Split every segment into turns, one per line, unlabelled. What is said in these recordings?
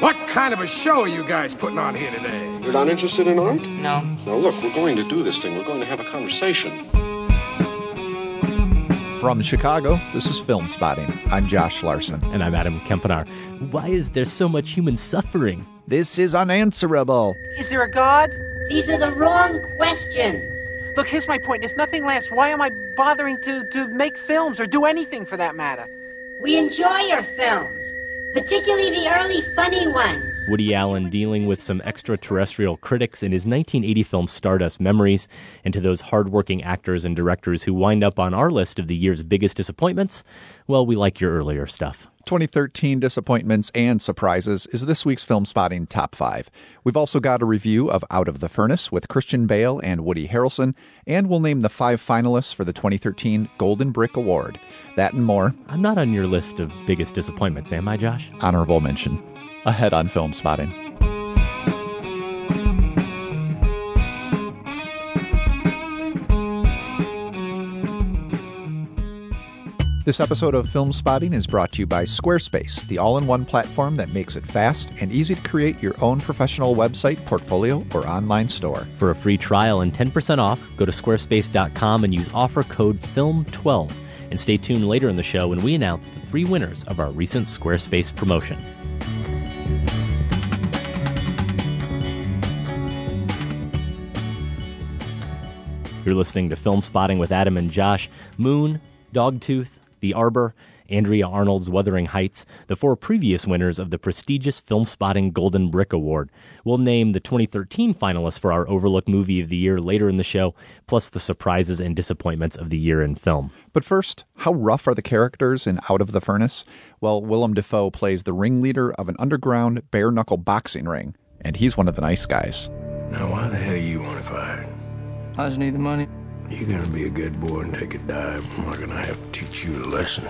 What kind of a show are you guys putting on here today?
You're not interested in art?
No.
Now, look, we're going to do this thing. We're going to have a conversation.
From Chicago, this is Filmspotting. I'm Josh Larsen.
And I'm Adam Kempenaar. Why is there so much human suffering?
This is unanswerable.
Is there a God?
These are the wrong questions.
Look, here's my point. If nothing lasts, why am I bothering to, to make films or do anything for that matter?
We enjoy your films, particularly the early funny ones.
Woody Allen dealing with some extraterrestrial critics in his 1980 film Stardust Memories, and to those hardworking actors and directors who wind up on our list of the year's biggest disappointments, well, we like your earlier stuff.
2013 disappointments and surprises is this week's Film Spotting Top 5. We've also got a review of Out of the Furnace with Christian Bale and Woody Harrelson, and we'll name the five finalists for the 2013 Golden Brick Award. That and more.
I'm not on your list of biggest disappointments, am I, Josh?
Honorable mention. Ahead on Filmspotting. This episode of Filmspotting is brought to you by Squarespace, the all in one platform that makes it fast and easy to create your own professional website, portfolio, or online store.
For a free trial and 10% off, go to squarespace.com and use offer code FILM12. And stay tuned later in the show when we announce the three winners of our recent Squarespace promotion. You're listening to Filmspotting with Adam and Josh. Moon, Dogtooth, The Arbor, Andrea Arnold's Wuthering Heights, the four previous winners of the prestigious Filmspotting Golden Brick Award. We'll name the 2013 finalists for our Overlook Movie of the Year later in the show, plus the surprises and disappointments of the year in film.
But first, how rough are the characters in Out of the Furnace? Well, Willem Dafoe plays the ringleader of an underground bare knuckle boxing ring, and he's one of the nice guys.
Now, why the hell you want to fight?
I just need the money.
You gonna be a good boy and take a dive, or I'm gonna have to teach you a lesson.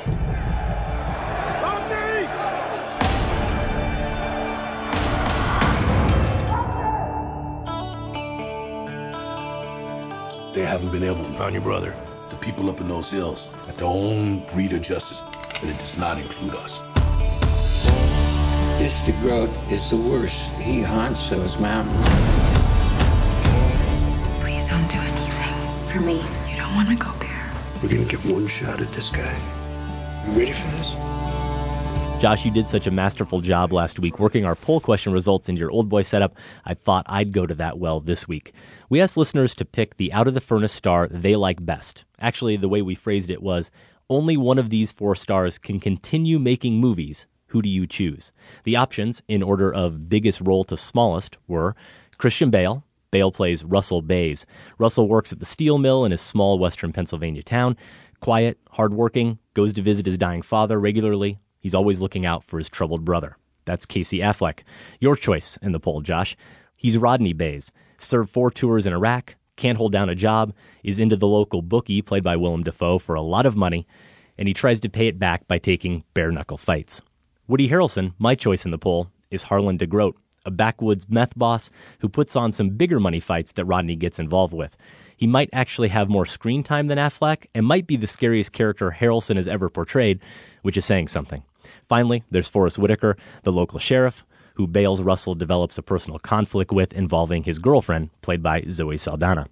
They haven't been able to find your brother. The people up in those hills got their own breed of justice, and it does not include us.
Mr. Grote is the worst. He haunts those mountains.
Please don't do anything for me. You don't want to go there.
We're gonna get one shot at this guy. You ready for this?
Josh, you did such a masterful job last week working our poll question results into your old boy setup. I thought I'd go to that well this week. We asked listeners to pick the out of the furnace star they like best. Actually, the way we phrased it was only one of these four stars can continue making movies. Who do you choose? The options, in order of biggest role to smallest, were Christian Bale. Bale plays Russell Baze. Russell works at the steel mill in his small western Pennsylvania town. Quiet, hardworking, goes to visit his dying father regularly, He's always looking out for his troubled brother. That's Casey Affleck. Your choice in the poll, Josh. He's Rodney Baze. Served four tours in Iraq, can't hold down a job, is into the local bookie, played by Willem Dafoe, for a lot of money, and he tries to pay it back by taking bare knuckle fights. Woody Harrelson, my choice in the poll, is Harlan DeGroat, a backwoods meth boss who puts on some bigger money fights that Rodney gets involved with. He might actually have more screen time than Affleck and might be the scariest character Harrelson has ever portrayed, which is saying something. Finally, there's Forest Whitaker, the local sheriff, who Bales Russell develops a personal conflict with involving his girlfriend, played by Zoe Saldana.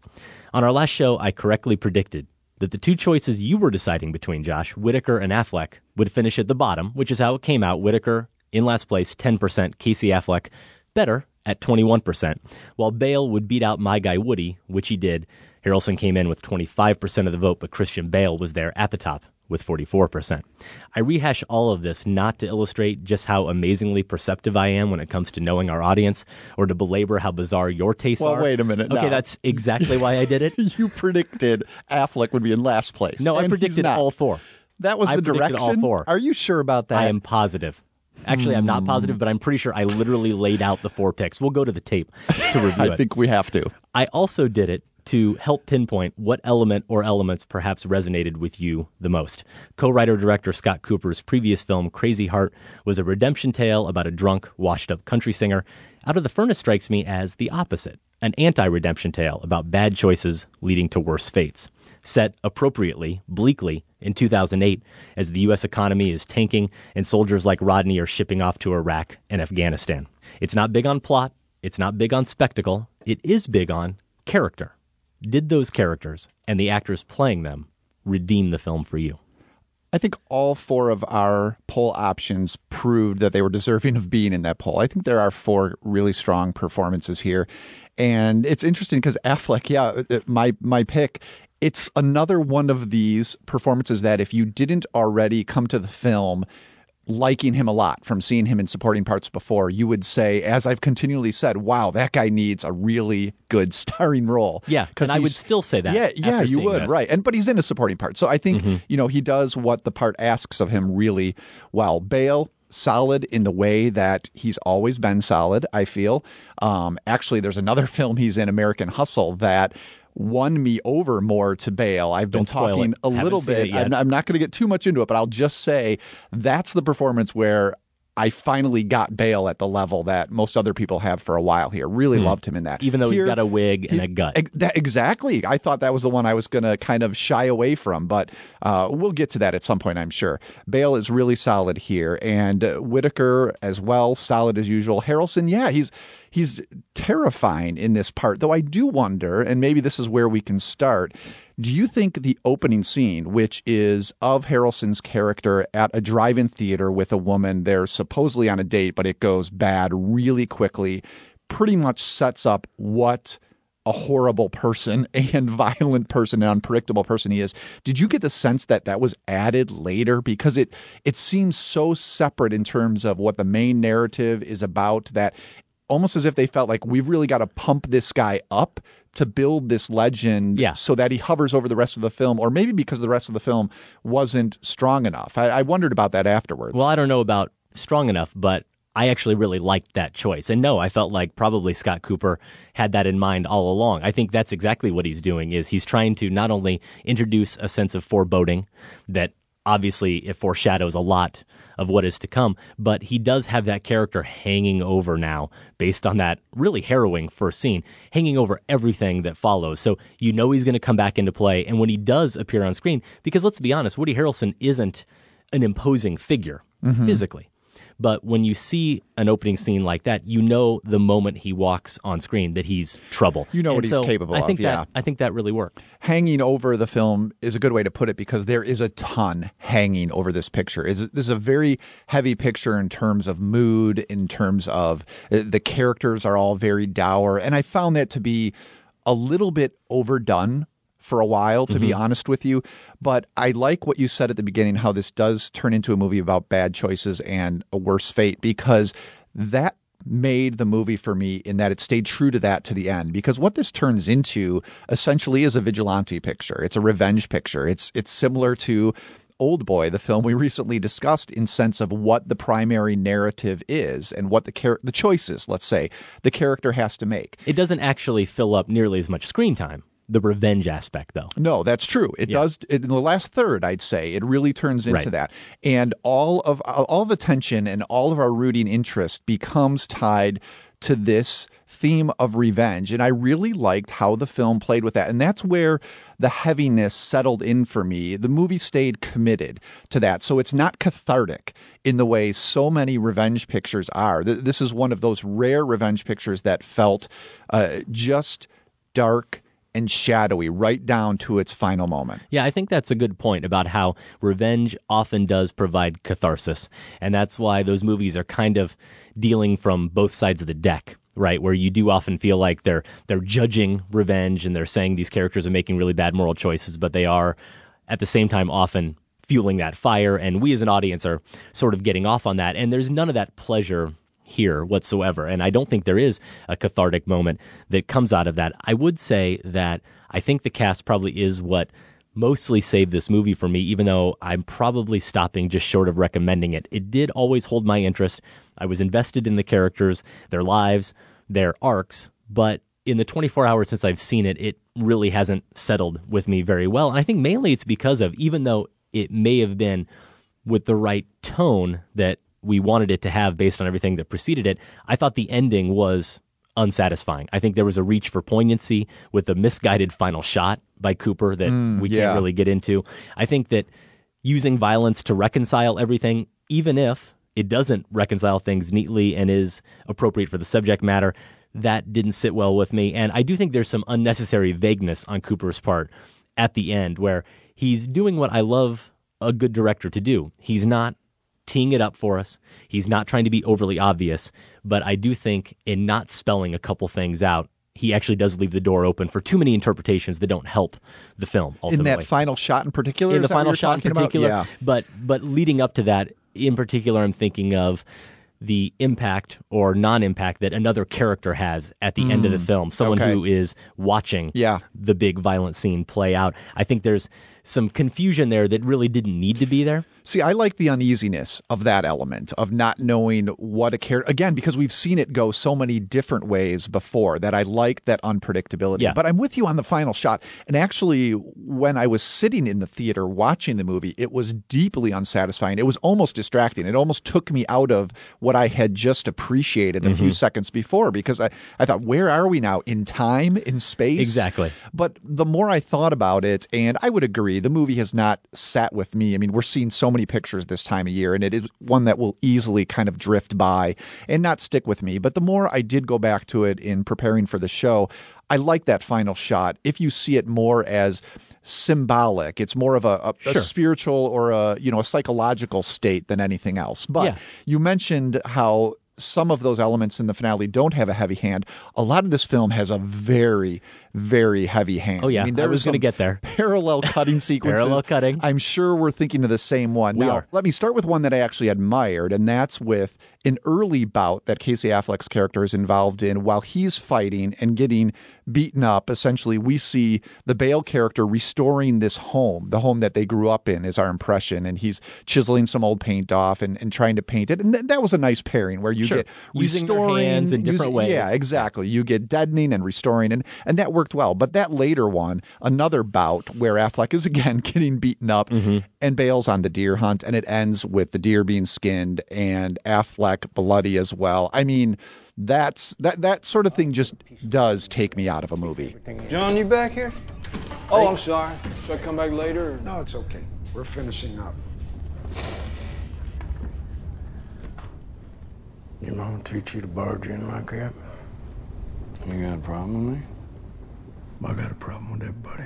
On our last show, I correctly predicted that the two choices you were deciding between, Josh, Whitaker and Affleck, would finish at the bottom, which is how it came out. Whitaker in last place, 10%, Casey Affleck better at 21%, while Bale would beat out my guy Woody, which he did. Harrelson came in with 25% of the vote, but Christian Bale was there at the top with 44%. I rehash all of this not to illustrate just how amazingly perceptive I am when it comes to knowing our audience or to belabor how bizarre your tastes
well,
are.
wait a minute.
Okay,
now.
that's exactly why I did it.
you predicted Affleck would be in last place.
No, I predicted all four.
That was
I
the
predicted
direction.
all four.
Are you sure about that?
I am positive. Actually, I'm not positive, hmm. but I'm pretty sure I literally laid out the four picks. We'll go to the tape to review
I
it.
think we have to.
I also did it to help pinpoint what element or elements perhaps resonated with you the most. Co writer director Scott Cooper's previous film, Crazy Heart, was a redemption tale about a drunk, washed up country singer. Out of the Furnace strikes me as the opposite an anti redemption tale about bad choices leading to worse fates. Set appropriately, bleakly, in 2008, as the U.S. economy is tanking and soldiers like Rodney are shipping off to Iraq and Afghanistan. It's not big on plot, it's not big on spectacle, it is big on character. Did those characters and the actors playing them redeem the film for you?
I think all four of our poll options proved that they were deserving of being in that poll. I think there are four really strong performances here. And it's interesting because Affleck, yeah, uh, my my pick, it's another one of these performances that if you didn't already come to the film liking him a lot from seeing him in supporting parts before, you would say, as I've continually said, wow, that guy needs a really good starring role.
Yeah, and I would still say that.
Yeah, yeah, you would,
this.
right. And but he's in a supporting part, so I think mm-hmm. you know he does what the part asks of him really well. Bale. Solid in the way that he's always been solid, I feel. Um, actually, there's another film he's in, American Hustle, that won me over more to Bale. I've been talking a little bit. I'm, I'm not going to get too much into it, but I'll just say that's the performance where I finally got Bale at the level that most other people have for a while here. Really hmm. loved him in that.
Even though
here,
he's got a wig and a gut.
exactly. I thought that was the one I was going to kind of shy away from, but uh, we'll get to that at some point, I'm sure. Bale is really solid here, and uh, Whitaker as well, solid as usual. Harrelson, yeah, he's he's terrifying in this part. Though I do wonder, and maybe this is where we can start. Do you think the opening scene, which is of Harrelson's character at a drive-in theater with a woman, they're supposedly on a date, but it goes bad really quickly, pretty much sets up what a horrible person and violent person and unpredictable person he is. Did you get the sense that that was added later because it it seems so separate in terms of what the main narrative is about that almost as if they felt like we've really got to pump this guy up to build this legend
yeah.
so that he hovers over the rest of the film, or maybe because the rest of the film wasn't strong enough. I, I wondered about that afterwards.
Well, I don't know about strong enough, but I actually really liked that choice. And no, I felt like probably Scott Cooper had that in mind all along. I think that's exactly what he's doing is he's trying to not only introduce a sense of foreboding that obviously it foreshadows a lot of what is to come. But he does have that character hanging over now, based on that really harrowing first scene, hanging over everything that follows. So you know he's going to come back into play. And when he does appear on screen, because let's be honest, Woody Harrelson isn't an imposing figure mm-hmm. physically. But when you see an opening scene like that, you know the moment he walks on screen that he's trouble.
You know
and
what
so
he's capable
I think
of.
That,
yeah,
I think that really worked.
Hanging over the film is a good way to put it because there is a ton hanging over this picture. This is a very heavy picture in terms of mood, in terms of uh, the characters are all very dour, and I found that to be a little bit overdone for a while, to mm-hmm. be honest with you. But I like what you said at the beginning, how this does turn into a movie about bad choices and a worse fate, because that made the movie for me in that it stayed true to that to the end because what this turns into essentially is a vigilante picture it's a revenge picture it's it's similar to Old Boy, the film we recently discussed, in sense of what the primary narrative is and what the char- the choices, let's say, the character has to make.
It doesn't actually fill up nearly as much screen time the revenge aspect, though.
No, that's true. It yeah. does in the last third. I'd say it really turns into
right.
that, and all of all the tension and all of our rooting interest becomes tied to this theme of revenge. And I really liked how the film played with that. And that's where the heaviness settled in for me. The movie stayed committed to that. So it's not cathartic in the way so many revenge pictures are. This is one of those rare revenge pictures that felt uh, just dark and shadowy right down to its final moment.
Yeah, I think that's a good point about how revenge often does provide catharsis. And that's why those movies are kind of dealing from both sides of the deck right where you do often feel like they're they're judging revenge and they're saying these characters are making really bad moral choices but they are at the same time often fueling that fire and we as an audience are sort of getting off on that and there's none of that pleasure here whatsoever. And I don't think there is a cathartic moment that comes out of that. I would say that I think the cast probably is what mostly saved this movie for me, even though I'm probably stopping just short of recommending it. It did always hold my interest. I was invested in the characters, their lives, their arcs, but in the 24 hours since I've seen it, it really hasn't settled with me very well. And I think mainly it's because of, even though it may have been with the right tone that we wanted it to have based on everything that preceded it. I thought the ending was unsatisfying. I think there was a reach for poignancy with a misguided final shot by Cooper that
Mm,
we
yeah.
can't really get into. I think that using violence to reconcile everything, even if it doesn't reconcile things neatly and is appropriate for the subject matter, that didn't sit well with me. And I do think there's some unnecessary vagueness on Cooper's part at the end where he's doing what I love a good director to do. He's not teeing it up for us. He's not trying to be overly obvious, but I do think in not spelling a couple things out, he actually does leave the door open for too many interpretations that don't help the film. Ultimately.
In that final shot in particular?
in the final shot in particular,
Yeah.
but but leading up to that, in particular, I'm thinking of the impact or non-impact that another character has at the end of the
Mm,
film. Someone
okay.
who is watching
Yeah.
the big violent scene play out. I think there's some confusion there that really didn't need to be there.
See, I like the uneasiness of that element of not knowing what a character again because we've seen it go so many different ways before that I like that unpredictability.
Yeah.
But I'm with you on the final shot. And actually, when I was sitting in the theater watching the movie, it was deeply unsatisfying. It was almost distracting. It almost took me out of what I had just appreciated a few
Mhm.
seconds before because I, I thought, where are we now? In time, in space?
Exactly.
But the more I thought about it, and I would agree, the movie has not sat with me. I mean, we're seeing so many pictures this time of year, and it is one that will easily kind of drift by and not stick with me. But the more I did go back to it in preparing for the show, I like that final shot. If you see it more as symbolic it's more of a, a, a spiritual or a you know a psychological state than anything else but
Yeah.
you mentioned how some of those elements in the finale don't have a heavy hand. A lot of this film has a very, very heavy hand.
Oh, yeah.
I mean, there
I was
was
gonna get there.
Parallel cutting sequences.
Parallel cutting.
I'm sure we're thinking of the same one.
We
now,
are.
let me start with one that I actually admired, and that's with an early bout that Casey Affleck's character is involved in while he's fighting and getting beaten up. Essentially, we see the Bale character restoring this home, the home that they grew up in, is our impression, and he's chiseling some old paint off and, and trying to paint it. And th- that was a nice pairing where you
Sure.
get
Using
restoring
hands in different ways.
Yeah, exactly. You get deadening and restoring, and and that worked well. But that later one, another bout where Affleck is again getting beaten up
Mm-hmm.
and Bale's on the deer hunt, and it ends with the deer being skinned and Affleck bloody as well. I mean, that's that that sort of thing just does take me out of a movie.
John, you back here? Oh, I'm sorry. Should I come back later? or-
No, it's okay. We're finishing up.
Your mom teach you to barge in like that?
You got a problem with me?
I got a problem with everybody.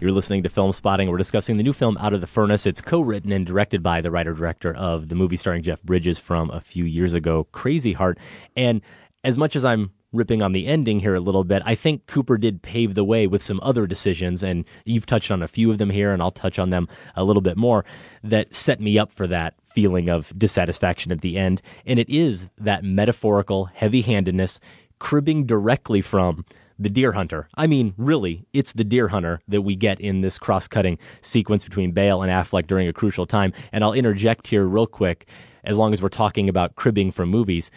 You're listening to Filmspotting. We're discussing the new film Out of the Furnace. It's co-written and directed by the writer-director of the movie starring Jeff Bridges from a few years ago, Crazy Heart. And as much as I'm ripping on the ending here a little bit, I think Cooper did pave the way with some other decisions, and you've touched on a few of them here, and I'll touch on them a little bit more, that set me up for that feeling of dissatisfaction at the end. And it is that metaphorical heavy-handedness cribbing directly from the deer hunter. I mean, really, it's the deer hunter that we get in this cross cutting sequence between Bale and Affleck during a crucial time. And I'll interject here real quick, as long as we're talking about cribbing from movies.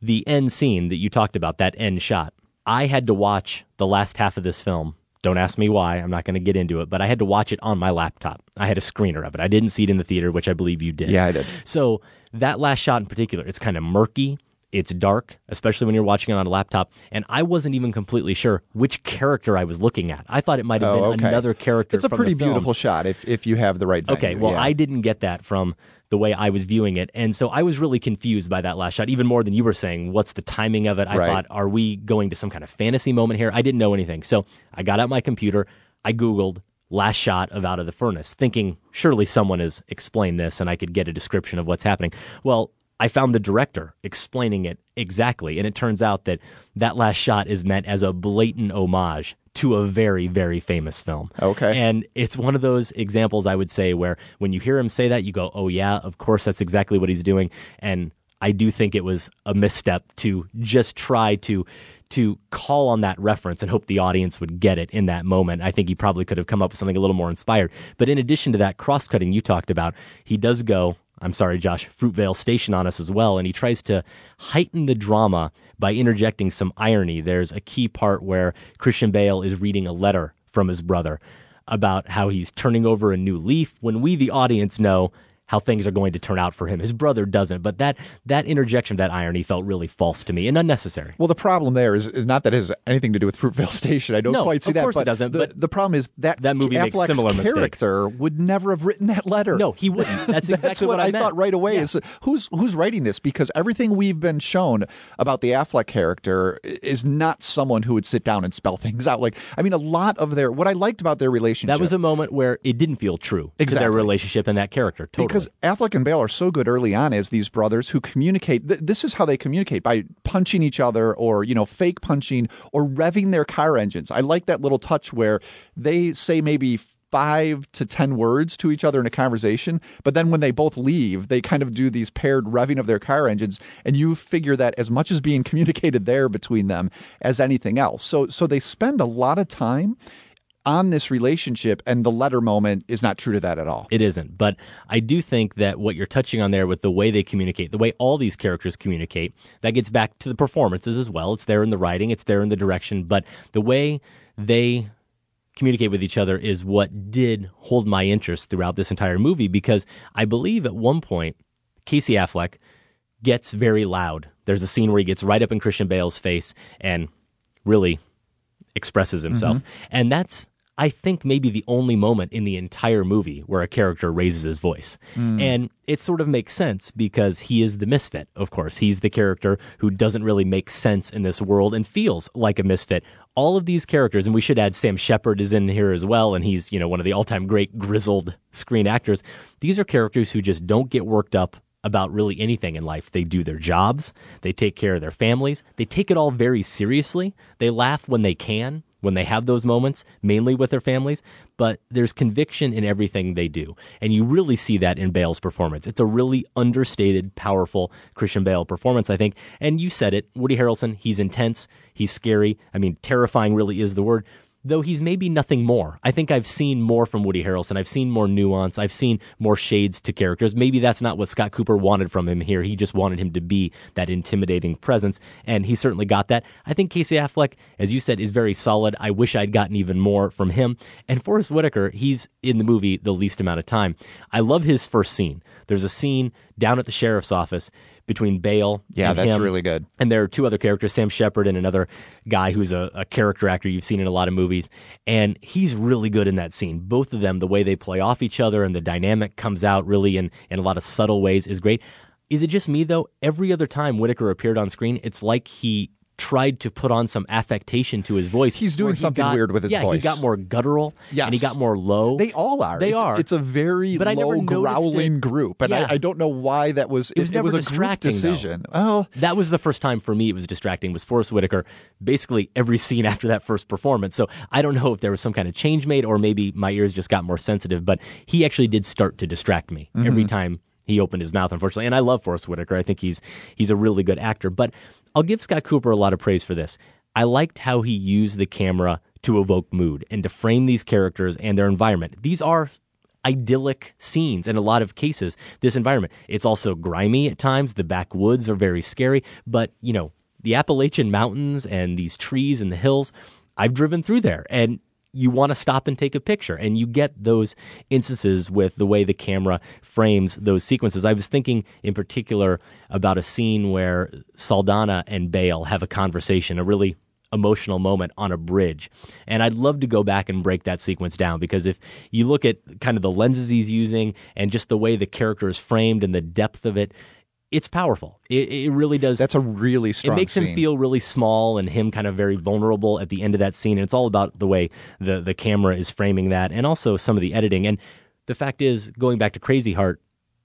The end scene that you talked about, that end shot, I had to watch the last half of this film. Don't ask me why. I'm not going to get into it, but I had to watch it on my laptop. I had a screener of it. I didn't see it in the theater, which I believe you did.
Yeah, I did.
So that last shot in particular, it's kind of murky. It's dark, especially when you're watching it on a laptop. And I wasn't even completely sure which character I was looking at. I thought it might have
Oh,
been
okay.
another character.
It's a pretty beautiful shot if if you have the right venue.
Okay, well,
yeah.
I didn't get that from the way I was viewing it. And so I was really confused by that last shot, even more than you were saying. What's the timing of it? I
Right.
thought, are we going to some kind of fantasy moment here? I didn't know anything. So I got out my computer, I Googled last shot of Out of the Furnace, thinking surely someone has explained this and I could get a description of what's happening. Well, I found the director explaining it exactly. And it turns out that that last shot is meant as a blatant homage to a very, very famous film.
Okay.
And it's one of those examples I would say where when you hear him say that, you go, oh, yeah, of course, that's exactly what he's doing. And I do think it was a misstep to just try to to call on that reference and hope the audience would get it in that moment. I think he probably could have come up with something a little more inspired. But in addition to that cross cutting you talked about, he does go, I'm sorry, Josh, Fruitvale Station on us as well. And he tries to heighten the drama by interjecting some irony. There's a key part where Christian Bale is reading a letter from his brother about how he's turning over a new leaf when we, the audience, know how things are going to turn out for him. His brother doesn't, but that that interjection, that irony, felt really false to me and unnecessary.
Well, the problem there is, is not that it has anything to do with Fruitvale Station. I don't
No,
quite see
of
that.
course it
but
doesn't,
The,
but
the problem is that
that movie makes
Affleck's
similar mistakes.
character would never have written that letter.
No, he wouldn't. That's exactly
what,
what I
I thought right away.
Yeah.
Is who's who's writing this? Because everything we've been shown about the Affleck character is not someone who would sit down and spell things out. Like, I mean, a lot of their what I liked about their relationship
That was a moment where it didn't feel true to their relationship and that character. Totally.
Because Affleck and Bale are so good early on as these brothers who communicate. Th- this is how they communicate by punching each other or, you know, fake punching or revving their car engines. I like that little touch where they say maybe five to 10 words to each other in a conversation. But then when they both leave, they kind of do these paired revving of their car engines. And you figure that as much as being communicated there between them as anything else. So, so they spend a lot of time on this relationship and the letter moment is not true to that at all.
It isn't. But I do think that what you're touching on there with the way they communicate, the way all these characters communicate, that gets back to the performances as well. It's there in the writing, it's there in the direction, but the way they communicate with each other is what did hold my interest throughout this entire movie because I believe at one point Casey Affleck gets very loud. There's a scene where he gets right up in Christian Bale's face and really expresses himself. Mm-hmm. And that's I think maybe the only moment in the entire movie where a character raises his voice. Hmm. And it sort of makes sense because he is the misfit, of course. He's the character who doesn't really make sense in this world and feels like a misfit. All of these characters, and we should add Sam Shepard is in here as well, and he's, you know, one of the all-time great grizzled screen actors. These are characters who just don't get worked up about really anything in life. They do their jobs, they take care of their families, they take it all very seriously. They laugh when they can, when they have those moments, mainly with their families, but there's conviction in everything they do. And you really see that in Bale's performance. It's a really understated, powerful Christian Bale performance, I think. And you said it, Woody Harrelson, he's intense, he's scary. I mean, terrifying really is the word though he's maybe nothing more. I think I've seen more from Woody Harrelson. I've seen more nuance. I've seen more shades to characters. Maybe that's not what Scott Cooper wanted from him here. He just wanted him to be that intimidating presence, and he certainly got that. I think Casey Affleck, as you said, is very solid. I wish I'd gotten even more from him. And Forest Whitaker, he's in the movie the least amount of time. I love his first scene. There's a scene down at the sheriff's office between Bale
Yeah, that's
him.
really good.
And there are two other characters, Sam Shepard and another guy who's a, a character actor you've seen in a lot of movies. And he's really good in that scene. Both of them, the way they play off each other and the dynamic comes out really in, in a lot of subtle ways is great. Is it just me though? Every other time Whitaker appeared on screen, it's like he tried to put on some affectation to his voice.
He's doing
he
something
got-
weird with his
yeah,
voice.
he got more guttural
Yes.
and he got more low.
They all are.
They
It's-
are.
It's a very
But
low growling
it.
group, and
Yeah.
I, I don't know why that was.
It was never
a group
distracting, though.
decision. Well,
that was the first time for me it was distracting was Forest Whitaker basically every scene after that first performance. So I don't know if there was some kind of change made or maybe my ears just got more sensitive, but he actually did start to distract me every mm-hmm. time he opened his mouth, unfortunately. And I love Forest Whitaker. I think he's he's a really good actor. But I'll give Scott Cooper a lot of praise for this. I liked how he used the camera to evoke mood and to frame these characters and their environment. These are idyllic scenes in a lot of cases this environment it's also grimy at times the backwoods are very scary but you know the appalachian mountains and these trees and the hills i've driven through there and you want to stop and take a picture and you get those instances with the way the camera frames those sequences i was thinking in particular about a scene where saldana and bale have a conversation a really emotional moment on a bridge. And I'd love to go back and break that sequence down because if you look at kind of the lenses he's using and just the way the character is framed and the depth of it, it's powerful. It, it really does.
that's a really strong. Scene.
It makes him feel really small and him kind of very vulnerable at the end of that scene. And it's all about the way the, the camera is framing that and also some of the editing. And the fact is, going back to Crazy Heart,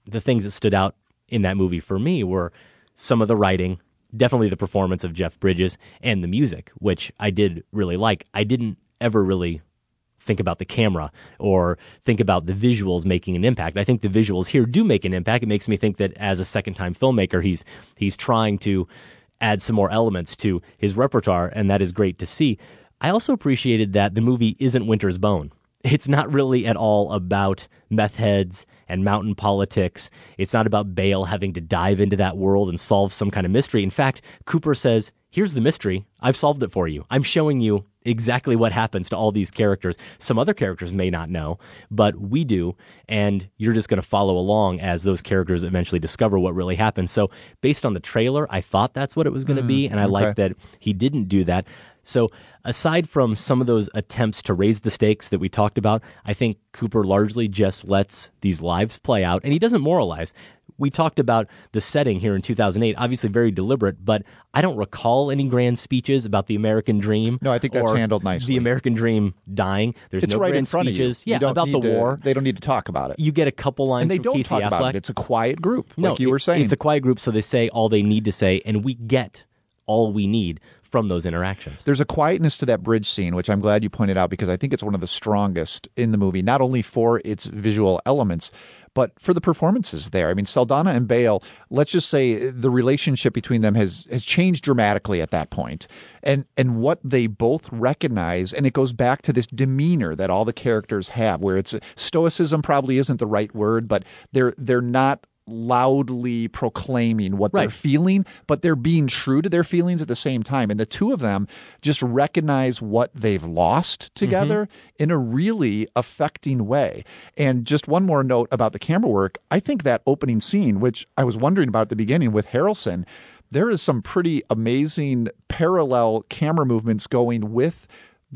the things that stood out in that movie for me were some of the writing, definitely the performance of Jeff Bridges, and the music, which I did really like. I didn't ever really think about the camera or think about the visuals making an impact. I think the visuals here do make an impact. It makes me think that as a second time filmmaker, he's he's trying to add some more elements to his repertoire, and that is great to see. I also appreciated that the movie isn't Winter's Bone. It's not really at all about meth heads and mountain politics. It's not about Bale having to dive into that world and solve some kind of mystery. In fact, Cooper says, Here's the mystery. I've solved it for you. I'm showing you exactly what happens to all these characters. Some other characters may not know, but we do. And you're just going to follow along as those characters eventually discover what really happened. So, based on the trailer, I thought that's what it was going to
Mm,
be. And I
okay.
like that he didn't do that. So, aside from some of those attempts to raise the stakes that we talked about, I think Cooper largely just lets these lives play out and he doesn't moralize. We talked about the setting here in 2008, obviously very deliberate, but I don't recall any grand speeches about the American dream.
No, I think that's handled nicely.
The American dream dying. There's
It's
no
right
grand
in front
speeches.
of you.
Yeah, about the
to-
war.
They don't need to talk about it.
You get a couple lines
and they don't
Casey
talk
Affleck.
about it. It's a quiet group,
No,
like you were saying.
It's a quiet group, so they say all they need to say, and we get all we need from those interactions.
There's a quietness to that bridge scene, which I'm glad you pointed out because I think it's one of the strongest in the movie, not only for its visual elements, but for the performances there. I mean, Saldana and Bale, let's just say the relationship between them has has changed dramatically at that point. And and what they both recognize, and it goes back to this demeanor that all the characters have, where it's stoicism probably isn't the right word, but they're they're not loudly proclaiming what they're feeling, but they're being true to their feelings at the same time. And the two of them just recognize what they've lost together mm-hmm. in a really affecting way. And just one more note about the camera work. I think that opening scene, which I was wondering about at the beginning with Harrelson, there is some pretty amazing parallel camera movements going with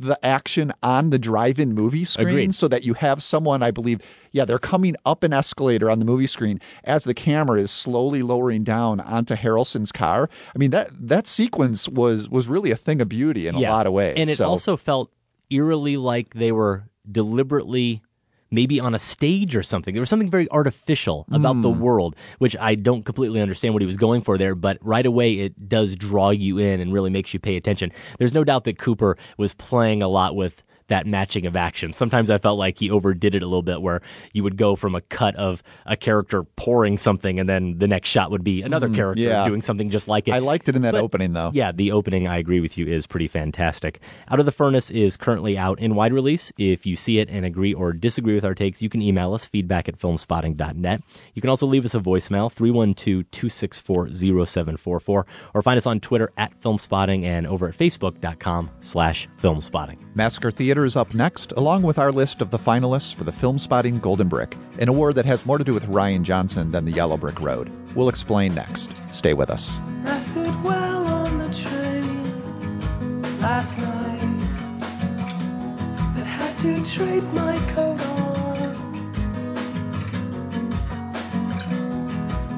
the action on the drive-in movie screen
Agreed.
so that you have someone i believe yeah they're coming up an escalator on the movie screen as the camera is slowly lowering down onto harrelson's car i mean that that sequence was was really a thing of beauty in a lot of ways
And it
So-
also felt eerily like they were deliberately maybe on a stage or something. There was something very artificial about the
Mm.
world, which I don't completely understand what he was going for there, but right away it does draw you in and really makes you pay attention. There's no doubt that Cooper was playing a lot with that matching of action. Sometimes I felt like he overdid it a little bit where you would go from a cut of a character pouring something and then the next shot would be another
Mm,
character
yeah.
doing something just like it.
i liked it in that
But-
opening though
yeah, the opening, I agree with you, is pretty fantastic. Out of the Furnace is currently out in wide release. If you see it and agree or disagree with our takes, you can email us feedback at filmspotting.net. You can also leave us a voicemail, 312 264 0744, or find us on Twitter at filmspotting and over at facebook.com slash filmspotting.
Massacre Theater is up next, along with our list of the finalists for the Filmspotting Golden Brick, an award that has more to do with Rian Johnson than the Yellow Brick Road. We'll explain next. Stay with us.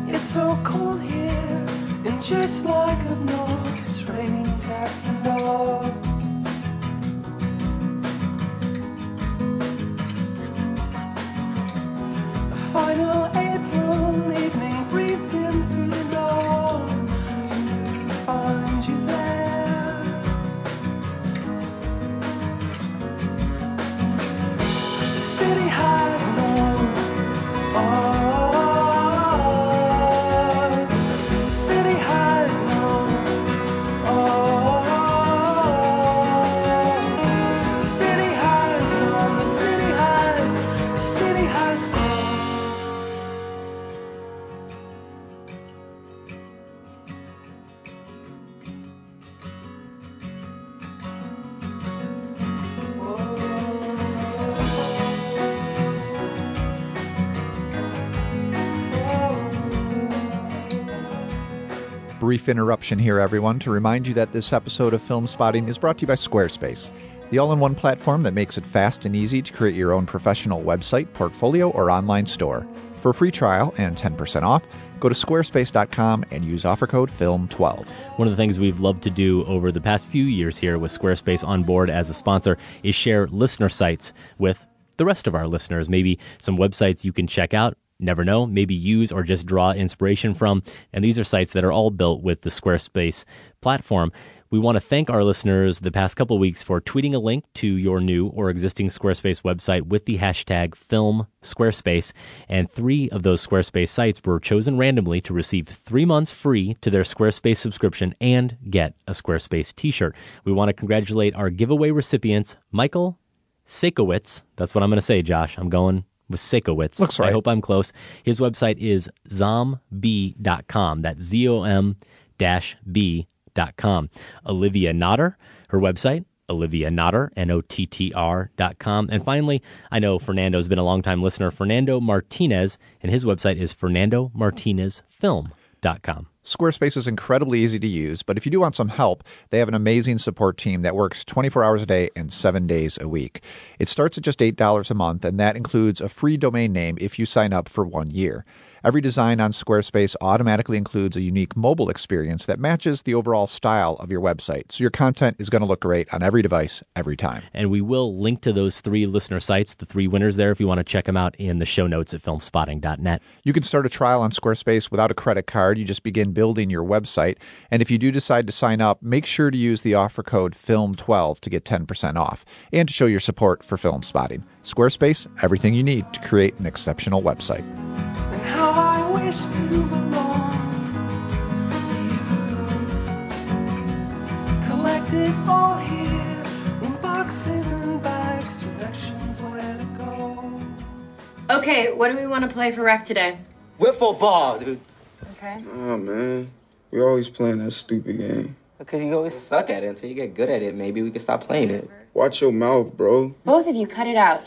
It's so cold here, and just like it's raining cats and dogs. Final
Brief interruption here, everyone, to remind you that this episode of Filmspotting is brought to you by Squarespace, the all in one platform that makes it fast and easy to create your own professional website, portfolio, or online store. For a free trial and 10% off, go to squarespace.com and use offer code FILM12.
One of the things we've loved to do over the past few years here with Squarespace on board as a sponsor is share listener sites with the rest of our listeners. Maybe some websites you can check out. Never know, maybe use or just draw inspiration from. And these are sites that are all built with the Squarespace platform. We want to thank our listeners the past couple weeks for tweeting a link to your new or existing Squarespace website with the hashtag Film Squarespace. And three of those Squarespace sites were chosen randomly to receive three months free to their Squarespace subscription and get a Squarespace t shirt. We want to congratulate our giveaway recipients, Michael Sakowitz. That's what I'm going to say, Josh. I'm going with Sakowitz.
Looks right.
I hope I'm close. His website is zomb.com. That's Z O M dash B.com. Olivia Notter, her website, Olivia Notter, N O T T R dot com. And finally, I know Fernando's been a longtime listener, Fernando Martinez, and his website is fernandomartinezfilm.com.
Squarespace is incredibly easy to use, but if you do want some help, they have an amazing support team that works 24 hours a day and 7 days a week. It starts at just $8 a month, and that includes a free domain name if you sign up for one year. Every design on Squarespace automatically includes a unique mobile experience that matches the overall style of your website. So your content is going to look great on every device every time.
And we will link to those three listener sites, the three winners there, if you want to check them out in the show notes at filmspotting.net.
You can start a trial on Squarespace without a credit card. You just begin building your website. And if you do decide to sign up, make sure to use the offer code FILM12 to get 10% off and to show your support for filmspotting. Squarespace, everything you need to create an exceptional website.
And how I wish to belong to you. Collected all here in boxes and bags, directions where to go.
Okay, what do we want to play for rec today?
Wiffle ball, dude.
Okay.
Oh man, we're always playing that stupid game.
Because you always suck at it until you get good at it. Maybe we can stop playing it.
Watch your mouth, bro.
Both of you, cut it out.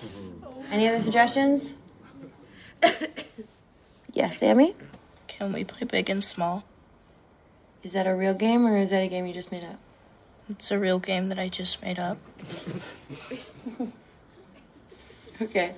Any other suggestions? yes, Sammy?
Can we play big and small?
Is that a real game or is that a game you just made up?
It's a real game that I just made up.
Okay.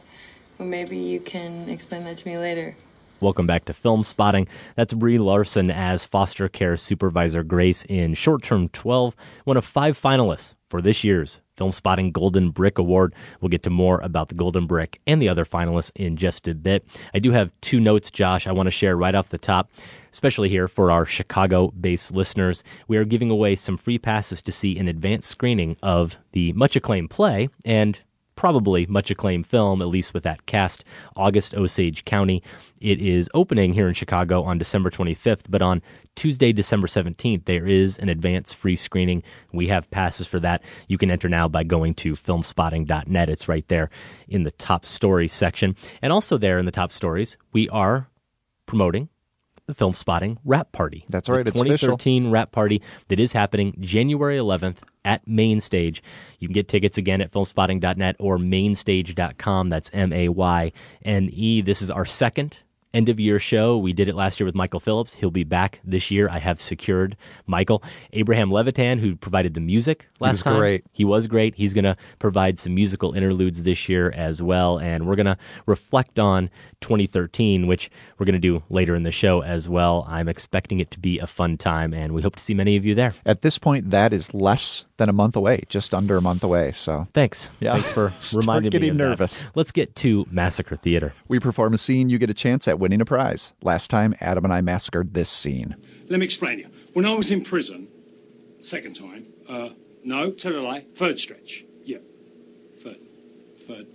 Well, maybe you can explain that to me later.
Welcome back to Filmspotting. That's Brie Larson as foster care supervisor Grace in Short Term 12, one of five finalists for this year's Filmspotting Golden Brick Award. We'll get to more about the Golden Brick and the other finalists in just a bit. I do have two notes, Josh, I want to share right off the top, especially here for our Chicago based listeners. We are giving away some free passes to see an advanced screening of the much acclaimed play and probably much acclaimed film, at least with that cast, August Osage County. It is opening here in Chicago on December 25th, but on Tuesday, December 17th, there is an advance free screening. We have passes for that. You can enter now by going to filmspotting.net. It's right there in the top stories section. And also there in the top stories, we are promoting the Film Spotting Wrap Party.
That's right,
The
it's official.
2013 Wrap Party that is happening January 11th at Mayne Stage. You can get tickets again at filmspotting.net or maynestage.com. That's M A Y N E. This is our second end of year show. We did it last year with Michael Phillips. He'll be back this year. I have secured Michael. Abraham Levitan, who provided the music last
was
time.
great.
He was great. He's going to provide some musical interludes this year as well. And we're going to reflect on 2013, which we're going to do later in the show as well. I'm expecting it to be a fun time, and we hope to see many of you there.
At this point, that is less than a month away, just under a month away. So
Thanks.
Yeah.
Thanks for
Start
reminding me.
getting
of that.
nervous.
Let's get to Massacre Theater.
we perform a scene, you get a chance at winning a prize. Last time, Adam and I massacred this scene.
Let me explain you. When I was in prison, second time, uh, no, tell a lie, third stretch. Yeah, third, third.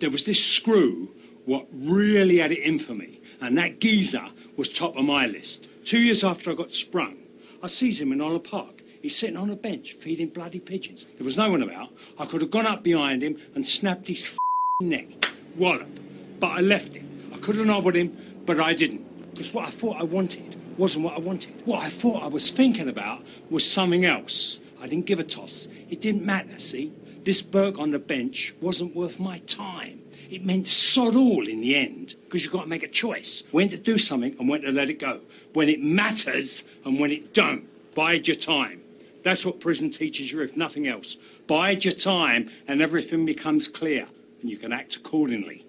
There was this screw what really had it in for me, and that geezer was top of my list. Two years after I got sprung, I sees him in Olive Park. He's sitting on a bench feeding bloody pigeons. There was no one about. I could have gone up behind him and snapped his neck. Wallop. But I left him. I could have nobbled him, but I didn't. Because what I thought I wanted wasn't what I wanted. What I thought I was thinking about was something else. I didn't give a toss. It didn't matter, see? This berk on the bench wasn't worth my time. It meant sod all in the end, because you've got to make a choice. When to do something and when to let it go. When it matters and when it don't. Bide your time. That's what prison teaches you, if nothing else. Bide your time and everything becomes clear, and you can act accordingly.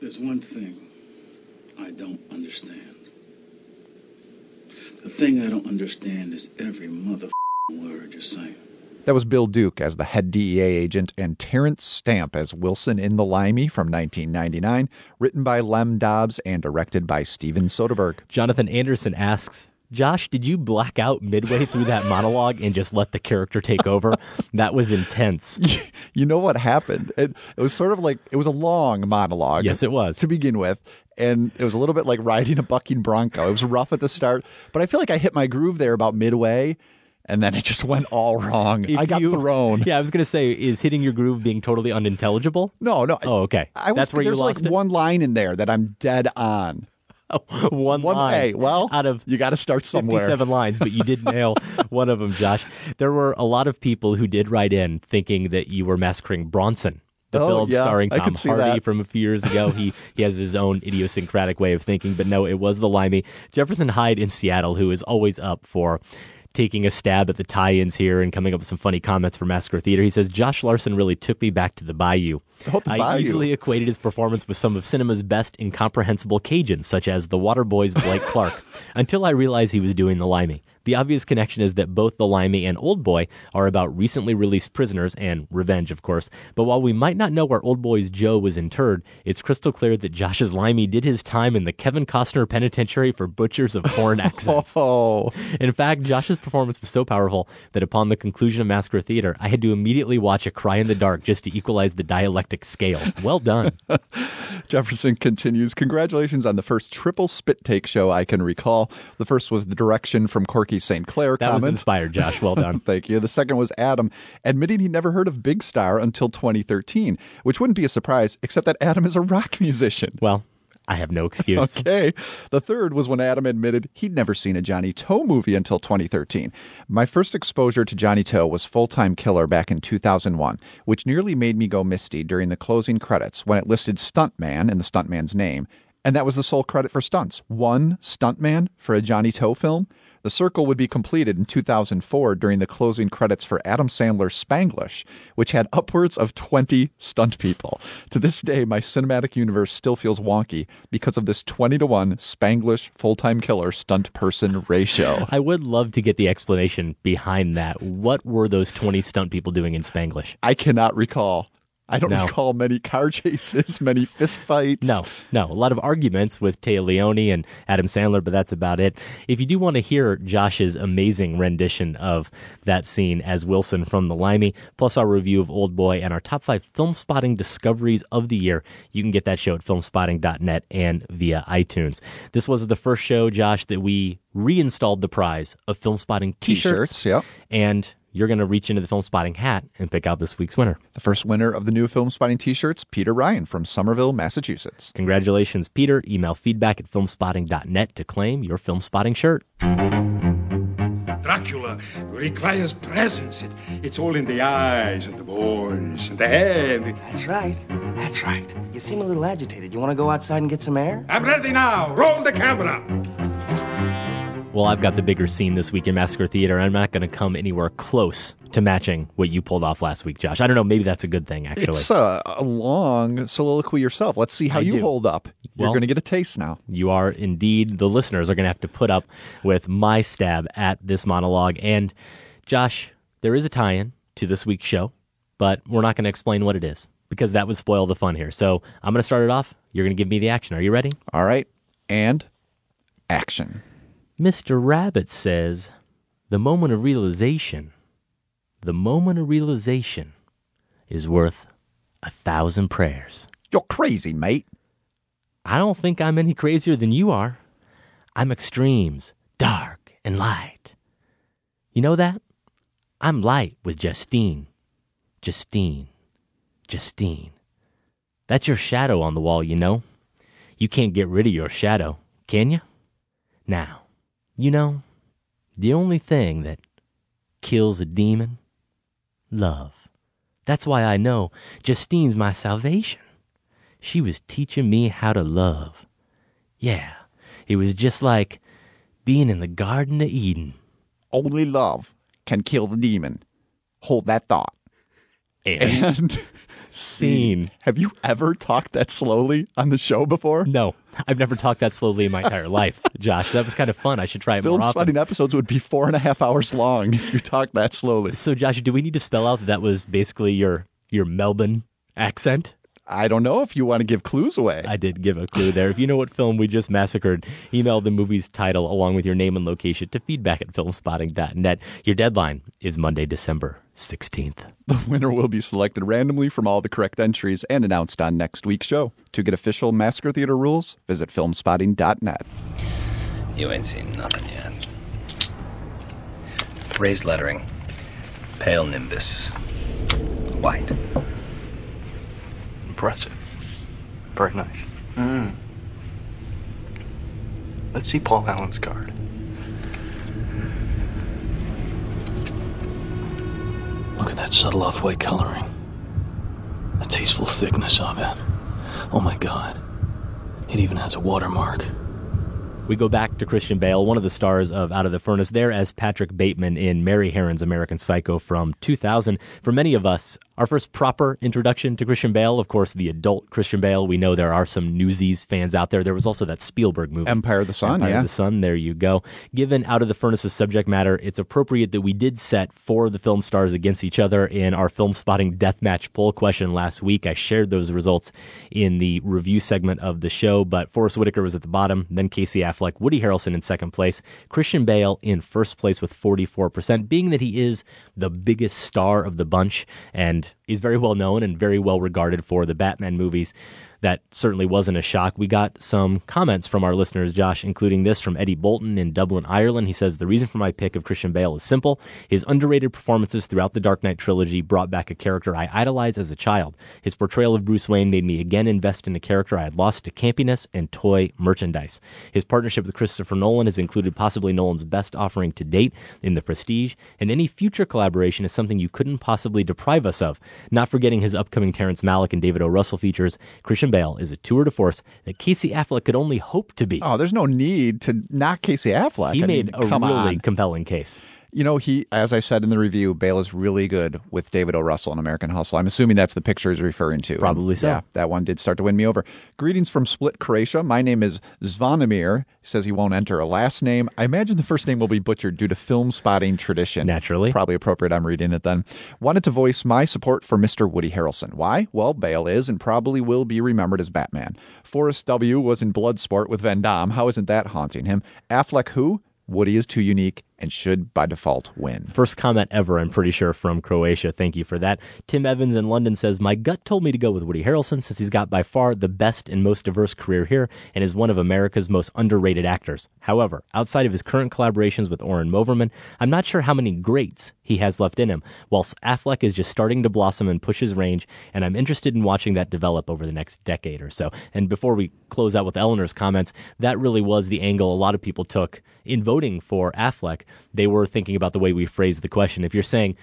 There's one thing I don't understand. The thing I don't understand is every mother word you're saying.
That was Bill Duke as the head DEA agent and Terence Stamp as Wilson in The Limey from 1999, written by Lem Dobbs and directed by Steven Soderbergh.
Jonathan Anderson asks, Josh, did you black out midway through that monologue and just let the character take over? that was intense.
You know what happened? It, it was sort of like it was a long monologue.
Yes, it was.
to begin with, and it was a little bit like riding a bucking bronco. It was rough at the start, but I feel like I hit my groove there about midway, and then it just went all wrong.
If
I got
you-
thrown.
Yeah, I was going to say, is hitting your groove being totally unintelligible?
No, no.
Oh, okay.
I was,
That's where you
there's
lost
like
it?
one line in there that I'm dead on.
one,
One
line.
A. Well,
out of
you got to start somewhere.
57 lines, but you did nail one of them, Josh. There were a lot of people who did write in thinking that you were massacring Bronson. The
Oh,
film
yeah,
starring Tom Hardy
that.
from a few years ago. He he has his own idiosyncratic way of thinking, but no, it was the limey. Jefferson Hyde in Seattle, who is always up for taking a stab at the tie-ins here and coming up with some funny comments for Massacre Theater. He says Josh Larson really took me back to the Bayou.
Oh, the
I
Bayou.
easily equated his performance with some of cinema's best incomprehensible Cajuns, such as The Waterboy's Blake Clark, until I realized he was doing the limey. The obvious connection is that both the limey and Old Boy are about recently released prisoners and revenge, of course. But while we might not know where Old Boy's Joe was interred, it's crystal clear that Josh's limey did his time in the Kevin Costner Penitentiary for butchers of foreign accents.
Oh,
In fact, Josh's performance was so powerful that upon the conclusion of Massacre Theater, I had to immediately watch A Cry in the Dark just to equalize the dialectic scales. Well done.
Jefferson continues. Congratulations on the first triple spit take show I can recall. The first was the direction from Corky St. Clair.
That was inspired, Josh. Well done.
Thank you. The second was Adam admitting he never heard of Big Star until 2013, which wouldn't be a surprise, except that Adam is a rock musician.
Well, I have no excuse.
Okay. The third was when Adam admitted he'd never seen a Johnnie To movie until 2013. My first exposure to Johnnie To was Full Time Killer back in 2001, which nearly made me go misty during the closing credits when it listed Stuntman in the stuntman's name. And that was the sole credit for stunts. One stuntman for a Johnnie To film. The circle would be completed in 2004 during the closing credits for Adam Sandler's Spanglish, which had upwards of 20 stunt people. To this day, my cinematic universe still feels wonky because of this 20 to 1 Spanglish full time killer stunt person ratio.
I would love to get the explanation behind that. What were those 20 stunt people doing in Spanglish?
I cannot recall. I don't
No.
recall many car chases, many fist fights.
No, no. A lot of arguments with Téa Leoni and Adam Sandler, but that's about it. If you do want to hear Josh's amazing rendition of that scene as Wilson from The Limey, plus our review of Old Boy and our top five Filmspotting discoveries of the year, you can get that show at filmspotting.net and via iTunes. This was the first show, Josh, that we reinstalled the prize of Filmspotting t-shirts.
T-shirts, yep.
And you're going to reach into the Filmspotting hat and pick out this week's winner.
The first winner of the new Filmspotting t shirts, Peter Ryan from Somerville, Massachusetts.
Congratulations, Peter. Email feedback at filmspotting.net to claim your Filmspotting shirt.
Dracula requires presence. It, it's all in the eyes and the voice and the head.
That's right. That's right. You seem a little agitated. You want to go outside and get some air?
I'm ready now. Roll the camera.
Well, I've got the bigger scene this week in Massacre Theater. I'm not going to come anywhere close to matching what you pulled off last week, Josh. I don't know. Maybe that's a good thing, actually.
It's a, a long soliloquy yourself. Let's see how
I
you
do.
hold up. You're going to get a taste now.
You are indeed, the listeners are going to have to put up with my stab at this monologue. And Josh, there is a tie in to this week's show, but we're not going to explain what it is because that would spoil the fun here. So I'm going to start it off. You're going to give me the action. Are you ready?
All right. And action.
Mr. Rabbit says, the moment of realization, the moment of realization is worth a thousand prayers.
You're crazy, mate.
I don't think I'm any crazier than you are. I'm extremes, dark and light. You know that? I'm light with Justine. Justine. Justine. That's your shadow on the wall, you know. You can't get rid of your shadow, can you? Now, you know, the only thing that kills a demon? Love. That's why I know Justine's my salvation. She was teaching me how to love. Yeah, it was just like being in the Garden of Eden.
Only love can kill the demon. Hold that thought.
And,
And
scene.
Have you ever talked that slowly on the show before?
No, I've never talked that slowly in my entire life, Josh. That was kind of fun. I should try it
Film
more often.
spotting episodes would be four and a half hours long if you talked that slowly.
So, Josh, do we need to spell out that that was basically your your Melbourne accent?
I don't know if you want to give clues away.
I did give a clue there. If you know what film we just massacred, email the movie's title along with your name and location to feedback at filmspotting.net. Your deadline is Monday, December 16th.
The winner will be selected randomly from all the correct entries and announced on next week's show. To get official Massacre Theater rules, visit filmspotting.net.
You ain't seen nothing yet. Raised lettering. Pale nimbus. White. Impressive. Very nice.
Mm.
Let's see Paul Allen's card.
Look at that subtle off-white coloring. The tasteful thickness of it. Oh my god. It even has a watermark.
We go back to Christian Bale, one of the stars of Out of the Furnace, there as Patrick Bateman in Mary Harron's American Psycho from 2000. For many of us, our first proper introduction to Christian Bale, of course, the adult Christian Bale. We know there are some Newsies fans out there. There was also that Spielberg movie,
Empire of the Sun.
Empire
yeah,
of the Sun. There you go. Given Out of the Furnace's subject matter, it's appropriate that we did set four of the film stars against each other in our Filmspotting deathmatch poll question last week. I shared those results in the review segment of the show, but Forest Whitaker was at the bottom, then Casey Affleck, Woody Harrelson in second place, Christian Bale in first place with 44%, being that he is the biggest star of the bunch and is very well known and very well regarded for the Batman movies. That certainly wasn't a shock. We got some comments from our listeners, Josh, including this from Eddie Bolton in Dublin, Ireland. He says, The reason for my pick of Christian Bale is simple. His underrated performances throughout the Dark Knight trilogy brought back a character I idolized as a child. His portrayal of Bruce Wayne made me again invest in a character I had lost to campiness and toy merchandise. His partnership with Christopher Nolan has included possibly Nolan's best offering to date in The Prestige, and any future collaboration is something you couldn't possibly deprive us of. Not forgetting his upcoming Terrence Malick and David O. Russell features, Christian Bale is a tour de force that Casey Affleck could only hope to be.
Oh, there's no need to knock Casey Affleck.
He
I
made
mean,
a really
on.
compelling case.
You know, he, as I said in the review, Bale is really good with David O. Russell in American Hustle. I'm assuming that's the picture he's referring to.
Probably so.
Yeah, that one did start to win me over. Greetings from Split, Croatia. My name is Zvonimir. He says he won't enter a last name. I imagine the first name will be butchered due to Filmspotting tradition.
Naturally.
Probably appropriate. I'm reading it then. Wanted to voice my support for Mr. Woody Harrelson. Why? Well, Bale is and probably will be remembered as Batman. Forest W. was in Bloodsport with Van Damme. How isn't that haunting him? Affleck, who? Woody is too unique and should by default win.
First comment ever, I'm pretty sure, from Croatia. Thank you for that. Tim Evans in London says, My gut told me to go with Woody Harrelson since he's got by far the best and most diverse career here and is one of America's most underrated actors. However, outside of his current collaborations with Oren Moverman, I'm not sure how many greats he has left in him, whilst Affleck is just starting to blossom and push his range, and I'm interested in watching that develop over the next decade or so. And before we close out with Eleanor's comments, that really was the angle a lot of people took in voting for Affleck. They were thinking about the way we phrased the question. If you're saying,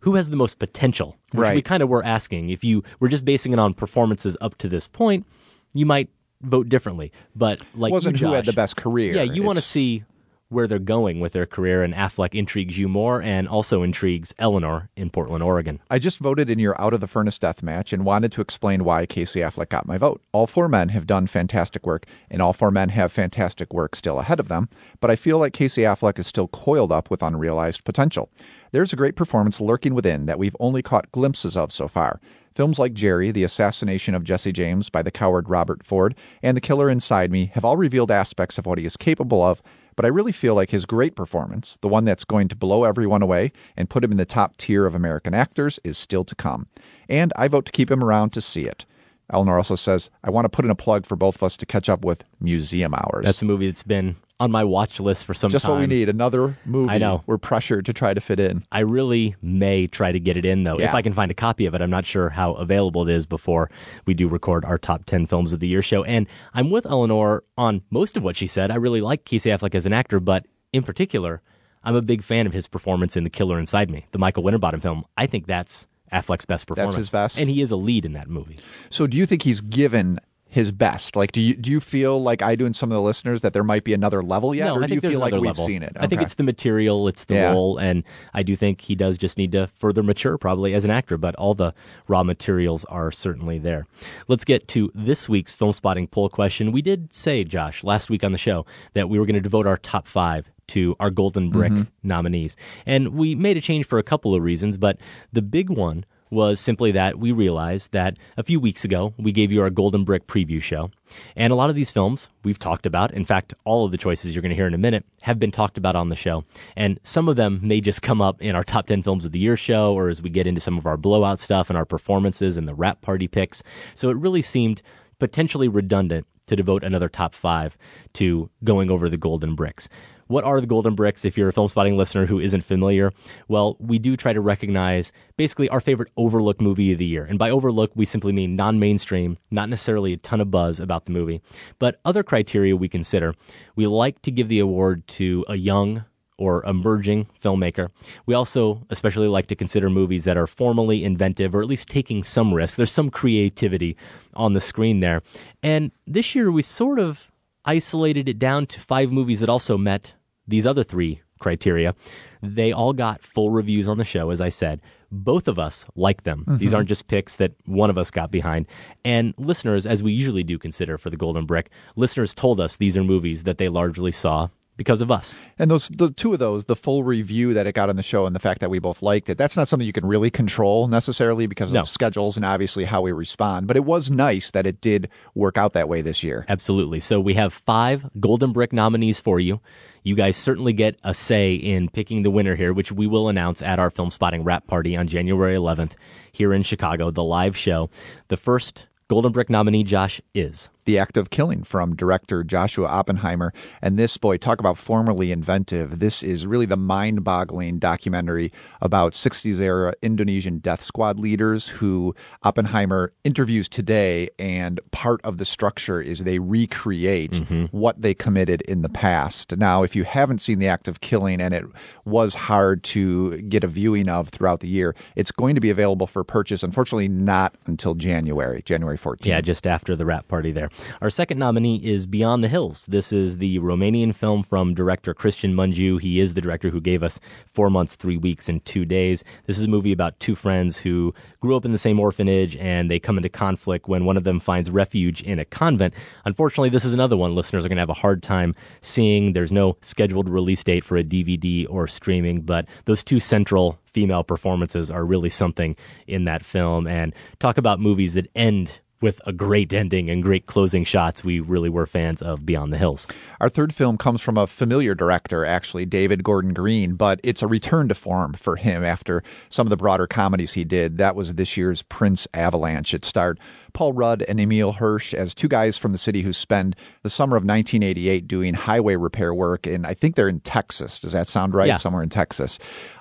who has the most potential, which we kind of were asking, if you were just basing it on performances up to this point, you might vote differently. But like
Wasn't
you,
who had the best career.
Yeah, you want to see where they're going with their career, and Affleck intrigues you more, and also intrigues Eleanor in Portland, Oregon.
I just voted in your Out of the Furnace death match and wanted to explain why Casey Affleck got my vote. All four men have done fantastic work, and all four men have fantastic work still ahead of them, but I feel like Casey Affleck is still coiled up with unrealized potential. There's a great performance lurking within that we've only caught glimpses of so far. Films like Gerry, The Assassination of Jesse James by the coward Robert Ford, and The Killer Inside Me have all revealed aspects of what he is capable of, but I really feel like his great performance, the one that's going to blow everyone away and put him in the top tier of American actors, is still to come. And I vote to keep him around to see it. Eleanor also says, I want to put in a plug for both of us to catch up with Museum Hours.
That's a movie that's been on my watch list for some time.
just
time.
what we need. Another movie
I know.
we're pressured to try to fit in.
I really may try to get it in though. If I can find a copy of it, I'm not sure how available it is before we do record our top 10 films of the year show. And I'm with Eleanor on most of what she said. I really like Casey Affleck as an actor, but in particular, I'm a big fan of his performance in The Killer Inside Me, the Michael Winterbottom film. I think that's Affleck's best performance.
That's his best?
And he is a lead in that movie.
So do you think he's given his best? Like do you do you feel like I do in some of the listeners that there might be another level yet?
no,
or
I
do
think
you feel like we've
level.
seen it?
I think it's the material, it's the
Yeah.
role, and I do think he does just need to further mature probably as an actor, but all the raw materials are certainly there. Let's get to this week's Filmspotting poll question. We did say, Josh, last week on the show that we were going to devote our top five to our Golden Brick
Mhm.
nominees. And we made a change for a couple of reasons, but the big one was simply that we realized that a few weeks ago we gave you our Golden Brick preview show. And a lot of these films we've talked about. In fact, all of the choices you're going to hear in a minute have been talked about on the show. And some of them may just come up in our top 10 films of the year show or as we get into some of our blowout stuff and our performances and the wrap party picks. So it really seemed potentially redundant to devote another top five to going over the golden bricks. What are the golden bricks if you're a Filmspotting listener who isn't familiar? Well, we do try to recognize basically our favorite overlooked movie of the year. And by overlook, we simply mean non mainstream, not necessarily a ton of buzz about the movie, but other criteria we consider. We like to give the award to a young, or emerging filmmaker. We also especially like to consider movies that are formally inventive or at least taking some risk. There's some creativity on the screen there. And this year we sort of isolated it down to five movies that also met these other three criteria. They all got full reviews on the show, as I said. Both of us like them.
Mm-hmm.
These aren't just picks that one of us got behind. And listeners, as we usually do consider for the Golden Brick, listeners told us these are movies that they largely saw because of us.
And those the two of those, the full review that it got on the show and the fact that we both liked it, that's not something you can really control necessarily because
No.
of schedules and obviously how we respond. But it was nice that it did work out that way this year.
Absolutely. So we have five Golden Brick nominees for you. You guys certainly get a say in picking the winner here, which we will announce at our Filmspotting wrap party on January 11th here in Chicago, the live show. The first Golden Brick nominee, Josh, is.
The Act of Killing from director Joshua Oppenheimer. And this, boy, talk about formerly inventive. This is really the mind boggling documentary about 60s era Indonesian death squad leaders who Oppenheimer interviews today. And part of the structure is they recreate mm-hmm. what they committed in the past. Now, if you haven't seen The Act of Killing and it was hard to get a viewing of throughout the year, it's going to be available for purchase. Unfortunately, not until January, January 14th.
Yeah, just after the wrap party there. Our second nominee is Beyond the Hills. This is the Romanian film from director Cristian Mungiu. He is the director who gave us Four Months, Three Weeks, and Two Days. This is a movie about two friends who grew up in the same orphanage and they come into conflict when one of them finds refuge in a convent. Unfortunately, this is another one listeners are going to have a hard time seeing. There's no scheduled release date for a DVD or streaming, but those two central female performances are really something in that film. And talk about movies that end with a great ending and great closing shots. We really were fans of Beyond the Hills.
Our third film comes from a familiar director, actually, David Gordon Green, but it's a return to form for him after some of the broader comedies he did. That was this year's Prince Avalanche. It starred Paul Rudd and Emile Hirsch as two guys from the city who spend the summer of 1988 doing highway repair work And I think they're in Texas. Does that sound right?
Yeah.
Somewhere in Texas.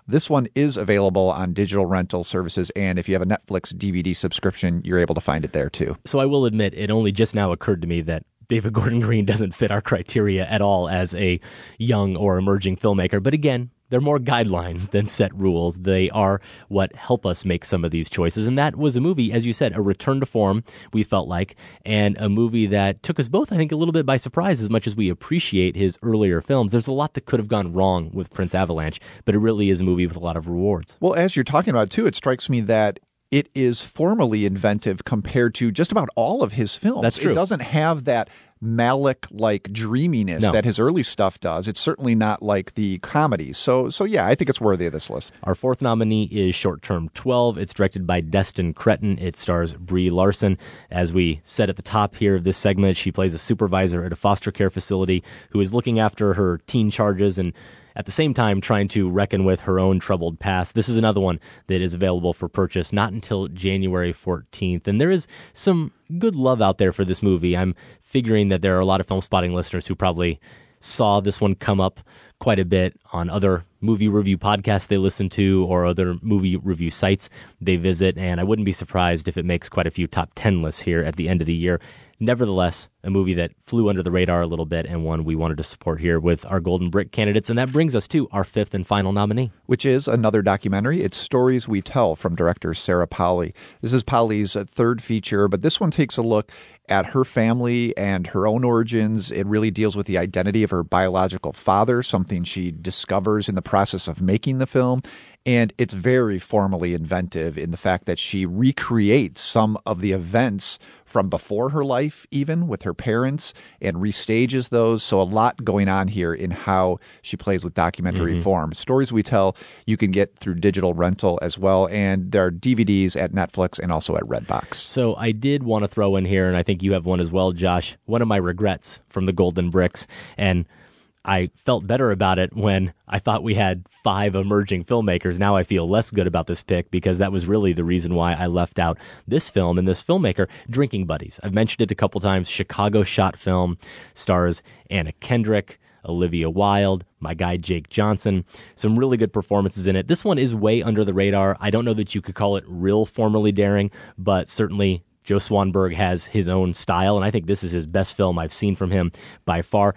This one is available on digital rental services, and if you have a Netflix DVD subscription, you're able to find it there too.
So I will admit, it only just now occurred to me that David Gordon Green doesn't fit our criteria at all as a young or emerging filmmaker. But again, they're more guidelines than set rules. They are what help us make some of these choices. And that was a movie, as you said, a return to form, we felt like, and a movie that took us both, I think, a little bit by surprise as much as we appreciate his earlier films. There's a lot that could have gone wrong with Prince Avalanche, but it really is a movie with a lot of rewards.
Well, as you're talking about too, it strikes me that it is formally inventive compared to just about all of his films.
That's true.
It doesn't have that Malick like dreaminess
No.
that his early stuff does. It's certainly not like the comedy. So so yeah, I think it's worthy of this list.
Our fourth nominee is Short Term 12. It's directed by Destin Cretton. It stars Brie Larson. As we said at the top here of this segment, she plays a supervisor at a foster care facility who is looking after her teen charges and at the same time trying to reckon with her own troubled past. This is another one that is available for purchase not until January 14th. And there is some good love out there for this movie. I'm figuring that there are a lot of Filmspotting listeners who probably saw this one come up quite a bit on other movie review podcasts they listen to or other movie review sites they visit. And I wouldn't be surprised if it makes quite a few top 10 lists here at the end of the year. Nevertheless, a movie that flew under the radar a little bit and one we wanted to support here with our Golden Brick candidates. And that brings us to our fifth and final nominee.
Which is another documentary. It's Stories We Tell from director Sarah Polley. This is Polley's uh, third feature, but this one takes a look at her family and her own origins. It really deals with the identity of her biological father, something she discovers in the process of making the film. And it's very formally inventive in the fact that she recreates some of the events from before her life, even with her parents, and restages those. So, a lot going on here in how she plays with documentary
Mhm.
form. Stories we tell you can get through digital rental as well. And there are DVDs at Netflix and also at Redbox.
So I did want to throw in here, and I think you have one as well, Josh. One of my regrets from the Golden Bricks, and I felt better about it when I thought we had five emerging filmmakers. Now I feel less good about this pick because that was really the reason why I left out this film and this filmmaker, Drinking Buddies. I've mentioned it a couple times. Chicago shot film stars Anna Kendrick. Olivia Wilde, my guy Jake Johnson. Some really good performances in it. This one is way under the radar. I don't know that you could call it real formally daring, but certainly Joe Swanberg has his own style, and I think this is his best film I've seen from him by far.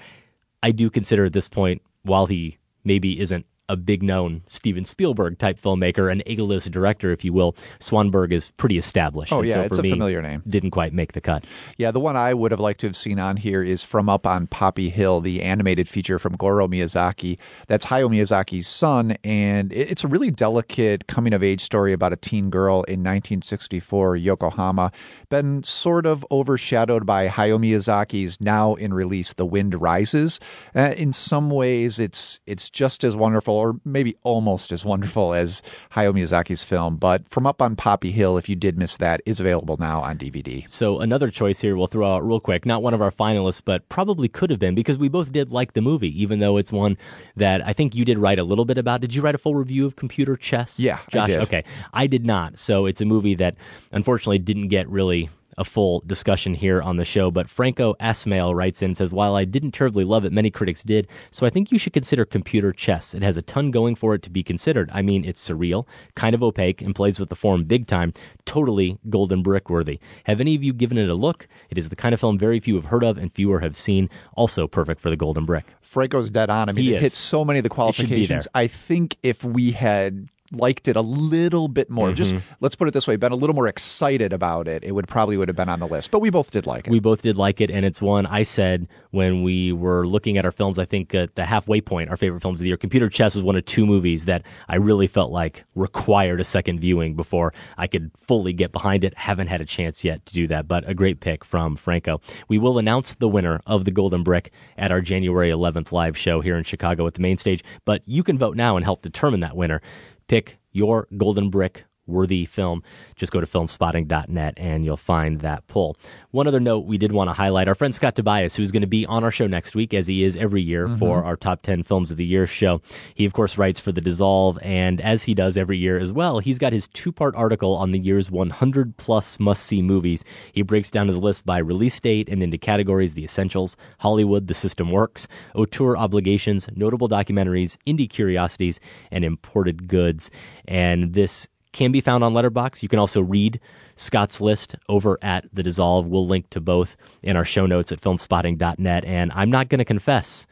I do consider at this point, while he maybe isn't a big known Steven Spielberg type filmmaker, an A-list director, if you will. Swanberg is pretty established.
Oh
and
yeah,
so
it's a
me,
familiar name.
Didn't quite make the cut.
Yeah, the one I would have liked to have seen on here is From Up on Poppy Hill, the animated feature from Goro Miyazaki. That's Hayao Miyazaki's son, and it's a really delicate coming of age story about a teen girl in 1964 Yokohama. Been sort of overshadowed by Hayao Miyazaki's now in release The Wind Rises. Uh, in some ways, it's it's just as wonderful, or maybe almost as wonderful as Hayao Miyazaki's film. But From Up on Poppy Hill, if you did miss that, is available now on DVD.
So another choice here we'll throw out real quick. Not one of our finalists, but probably could have been because we both did like the movie, even though it's one that I think you did write a little bit about. Did you write a full review of Computer Chess?
Yeah, I
Josh.
did.
Okay, I did not. So it's a movie that unfortunately didn't get really a full discussion here on the show. But Franco Asmail writes in and says, While I didn't terribly love it, many critics did. So I think you should consider computer chess. It has a ton going for it to be considered. I mean, it's surreal, kind of opaque, and plays with the form big time. Totally golden brick worthy. Have any of you given it a look? It is the kind of film very few have heard of and fewer have seen. Also perfect for the golden brick.
Franco's dead on. I mean,
He
it
is.
hits so many of the
should be there.
qualifications. I think if we had liked it a little bit more, just
Mhm.
let's put it this way, been a little more excited about it, it would probably would have been on the list. But we both did like it.
We both did like it, and it's one I said when we were looking at our films. I think at the halfway point, our favorite films of the year, Computer Chess was one of two movies that I really felt like required a second viewing before I could fully get behind it. Haven't had a chance yet to do that, but a great pick from Franco. We will announce the winner of the Golden Brick at our January 11th live show here in Chicago at the Mayne Stage, but you can vote now and help determine that winner. Pick your Golden Brick worthy film, just go to filmspotting.net and you'll find that poll. One other note we did want to highlight our friend Scott Tobias, who's going to be on our show next week, as he is every year mm-hmm. for our top 10 films of the year show. He, of course, writes for The Dissolve, and as he does every year as well, he's got his two part article on the year's 100 plus must see movies. He breaks down his list by release date and into categories The Essentials, Hollywood, The System Works, Auteur Obligations, Notable Documentaries, Indie Curiosities, and Imported Goods. And this can be found on Letterboxd. You can also read Scott's list over at The Dissolve. We'll link to both in our show notes at filmspotting.net. And I'm not going to confess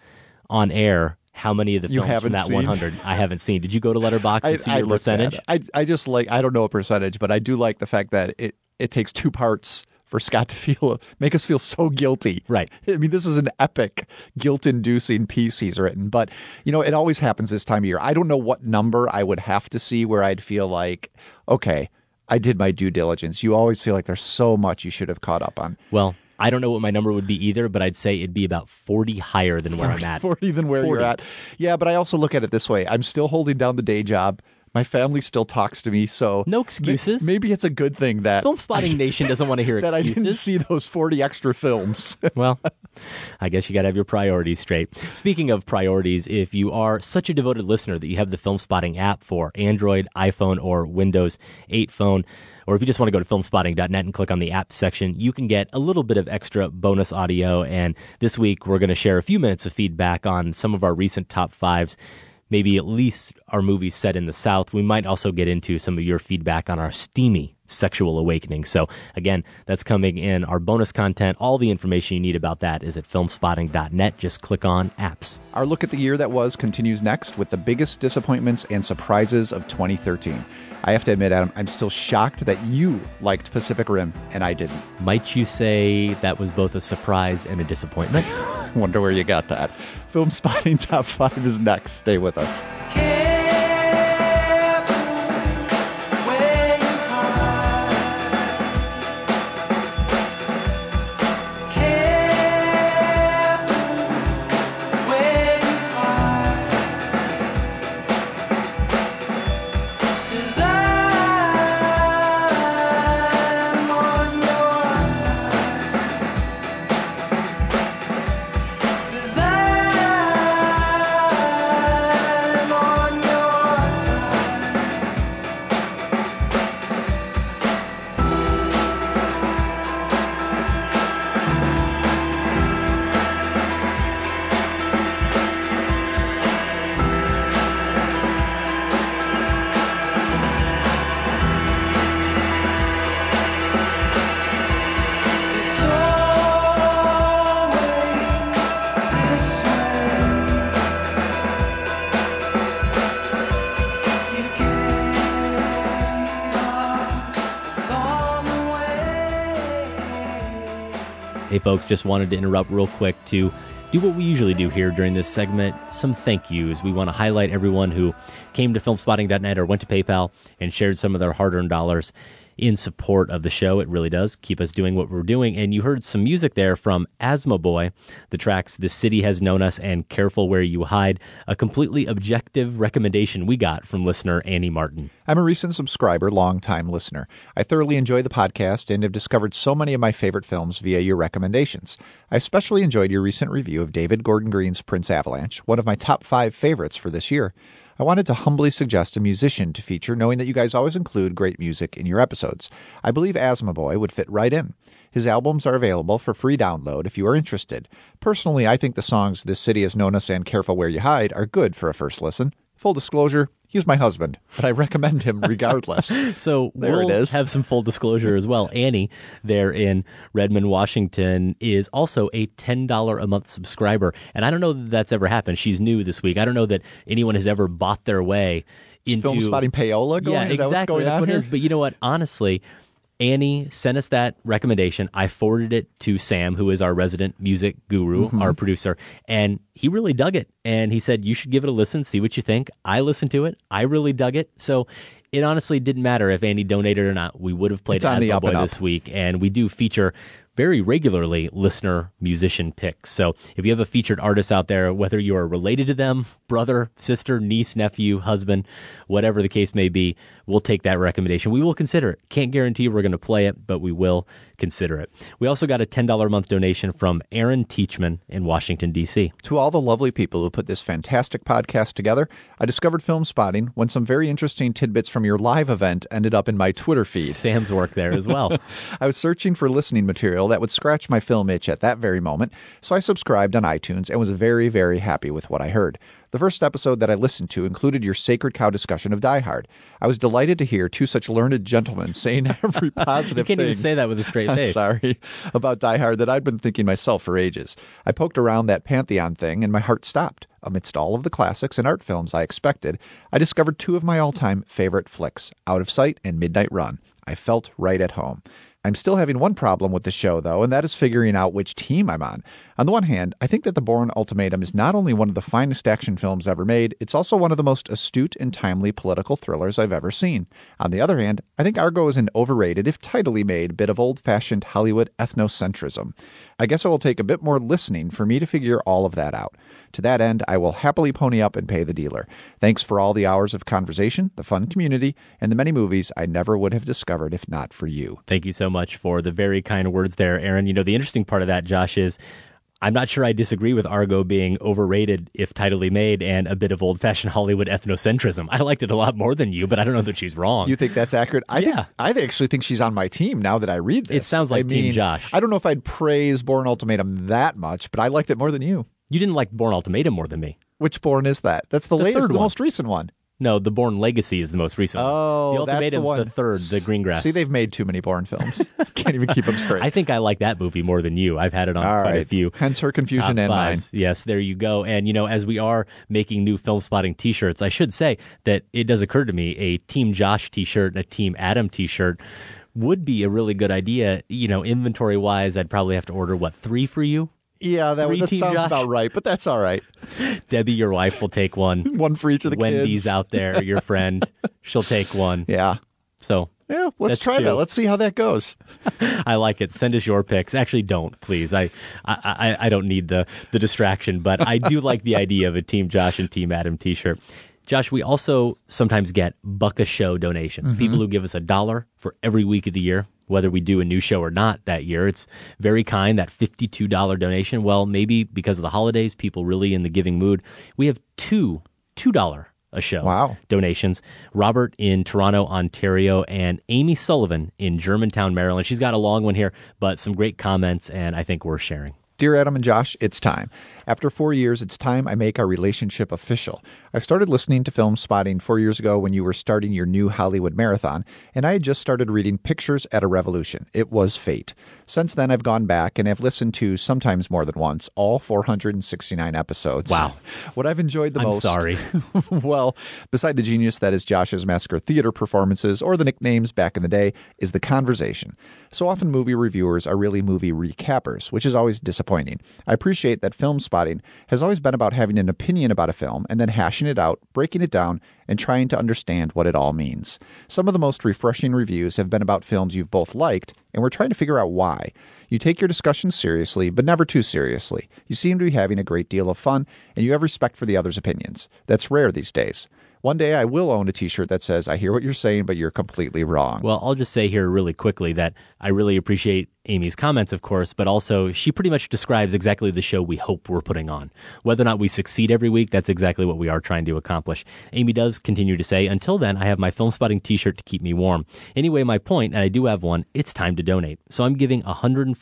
on air how many of the films from that
seen?
100 I haven't seen. Did you go to Letterboxd and see your percentage?
I, I just like, I don't know a percentage, but I do like the fact that it, it takes two parts for Scott to feel, make us feel so guilty.
Right.
I mean, this is an epic, guilt inducing piece he's written, but you know, it always happens this time of year. I don't know what number I would have to see where I'd feel like, okay, I did my due diligence. You always feel like there's so much you should have caught up on.
Well, I don't know what my number would be either, but I'd say it'd be about 40 higher than where I'm at.
40 than where
40.
you're at. Yeah, but I also look at it this way. I'm still holding down the day job. My family still talks to me, so
No excuses.
maybe it's a good thing that
Filmspotting Nation doesn't want to hear
that I didn't see those 40 extra films.
well, I guess you got to have your priorities straight. Speaking of priorities, if you are such a devoted listener that you have the Filmspotting app for Android, iPhone, or Windows 8 phone, or if you just want to go to filmspotting.net and click on the app section, you can get a little bit of extra bonus audio. And this week, we're going to share a few minutes of feedback on some of our recent top fives. Maybe at least our movies set in the South. We might also get into some of your feedback on our steamy sexual awakening. So again, that's coming in our bonus content. All the information you need about that is at filmspotting.net. Just click on apps.
Our look at the year that was continues next with the biggest disappointments and surprises of 2013. I have to admit, Adam, I'm still shocked that you liked Pacific Rim and I didn't.
Might you say that was both a surprise and a disappointment?
Wonder where you got that. Filmspotting Top 5 is next. Stay with us.
Folks, just wanted to interrupt real quick to do what we usually do here during this segment some thank yous. We want to highlight everyone who came to filmspotting.net or went to PayPal and shared some of their hard earned dollars in support of the show. It really does keep us doing what we're doing. And you heard some music there from Asthmaboy, the tracks The City Has Known Us and Careful Where You Hide, a completely objective recommendation we got from listener Annie Martin.
I'm a recent subscriber, longtime listener. I thoroughly enjoy the podcast and have discovered so many of my favorite films via your recommendations. I especially enjoyed your recent review of David Gordon Green's Prince Avalanche, one of my top five favorites for this year. I wanted to humbly suggest a musician to feature, knowing that you guys always include great music in your episodes. I believe Asthmaboy would fit right in. His albums are available for free download if you are interested. Personally, I think the songs This City Has Known Us and Careful Where You Hide are good for a first listen. Full disclosure, he's my husband, but I recommend him regardless.
so
there
we'll
it is.
have some full disclosure as well. Annie, there in Redmond, Washington, is also a $10 a month subscriber. And I don't know that that's ever happened. She's new this week. I don't know that anyone has ever bought their way into
Filmspotting payola going?
Yeah,
Is that
exactly.
what's going
That's
on
what it is. But you know what? Honestly, Annie sent us that recommendation. I forwarded it to Sam, who is our resident music guru,
Mhm.
our producer, and he really dug it. And he said, You should give it a listen, see what you think. I listened to it. I really dug it. So it honestly didn't matter if Annie donated or not. We would have played
It's on the Asthmaboy
this week. And we do feature very regularly listener musician picks. So if you have a featured artist out there, whether you are related to them, brother, sister, niece, nephew, husband, whatever the case may be, we'll take that recommendation. We will consider it. Can't guarantee we're going to play it, but we will consider it. We also got a $10 a month donation from Aaron Teachman in Washington, D.C.
To all the lovely people who put this fantastic podcast together, I discovered Filmspotting when some very interesting tidbits from your live event ended up in my Twitter feed.
Sam's work there as well.
I was searching for listening material that would scratch my film itch at that very moment, so I subscribed on iTunes and was very, very happy with what I heard. The first episode that I listened to included your Sacred Cow discussion of Die Hard. I was delighted to hear two such learned gentlemen saying every positive
You can't
thing.
even say that with a straight face.
sorry about Die Hard that I'd been thinking myself for ages. I poked around that Pantheon thing and my heart stopped. Amidst all of the classics and art films I expected, I discovered two of my all time favorite flicks Out of Sight and Midnight Run. I felt right at home. I'm still having one problem with the show, though, and that is figuring out which team I'm on. On the one hand, I think that The Bourne Ultimatum is not only one of the finest action films ever made, it's also one of the most astute and timely political thrillers I've ever seen. On the other hand, I think Argo is an overrated, if tidily made, bit of old fashioned Hollywood ethnocentrism. I guess it will take a bit more listening for me to figure all of that out. To that end, I will happily pony up and pay the dealer. Thanks for all the hours of conversation, the fun community, and the many movies I never would have discovered if not for you.
Thank you so much for the very kind words there, Aaron. You know, the interesting part of that, Josh, is I'm not sure I disagree with Argo being overrated if tidily made and a bit of old fashioned Hollywood ethnocentrism. I liked it a lot more than you, but I don't know that she's wrong.
You think that's accurate? I think I actually think she's on my team now that I read this.
It sounds like
I
Team
mean,
Josh.
I don't know if I'd praise Bourne Ultimatum that much, but I liked it more than you.
You didn't like Bourne Ultimatum more than me.
Which Bourne is that? That's the,
The
latest, the
one.
most recent one.
No, the Bourne Legacy is the most recent one.
Oh,
the
that's the one.
the third, the Greengrass.
See, they've made too many Bourne films. Can't even keep them straight.
I think I like that movie more than you. I've had it on
All
quite a few.
Hence her confusion and mine.
Yes, there you go. And you know, as we are making new Filmspotting T-shirts, I should say that it does occur to me a Team Josh T-shirt and a Team Adam T-shirt would be a really good idea. You know, inventory wise, I'd probably have to order what three for you.
Yeah, that, that sounds
Josh?
about right, but that's all right.
Debbie, your wife, will take one.
One for each of the
Wendy's
kids.
out there, your friend, she'll take one.
Yeah.
So
Yeah, let's try that. Let's see how that goes.
I like it. Send us your picks. Actually, don't please. I, I I don't need the the distraction, but I do like the idea of a Team Josh and Team Adam T-shirt. Josh, we also sometimes get buck a show donations.
Mhm.
People who give us a dollar for every week of the year, whether we do a new show or not that year. It's very kind. That fifty-two dollar donation. Well, maybe because of the holidays, people really in the giving mood. We have two two dollar a show
Wow.
donations. Robert in Toronto, Ontario, and Amy Sullivan in Germantown, Maryland. She's got a long one here, but some great comments, and I think worth sharing.
Dear Adam and Josh, it's time. After four years, it's time I make our relationship official. I started listening to Filmspotting four years ago when you were starting your new Hollywood marathon, and I had just started reading Pictures at a Revolution. It was fate. Since then, I've gone back and have listened to, sometimes more than once, all 469 episodes.
Wow.
What I've enjoyed the
I'm
most.
sorry.
well, beside the genius that is Josh's Massacre Theater performances or the nicknames back in the day, is the conversation. So often, movie reviewers are really movie recappers, which is always disappointing. I appreciate that Filmspotting has always been about having an opinion about a film and then hashing it out, breaking it down, and trying to understand what it all means. Some of the most refreshing reviews have been about films you've both liked, and we're trying to figure out why. You take your discussions seriously, but never too seriously. You seem to be having a great deal of fun, and you have respect for the other's opinions. That's rare these days. One day I will own a t shirt that says, I hear what you're saying, but you're completely wrong.
Well, I'll just say here really quickly that I really appreciate Amy's comments, of course, but also she pretty much describes exactly the show we hope we're putting on. Whether or not we succeed every week, that's exactly what we are trying to accomplish. Amy does continue to say, until then, I have my Filmspotting t shirt to keep me warm. Anyway, my point, and I do have one, it's time to donate. So I'm giving $104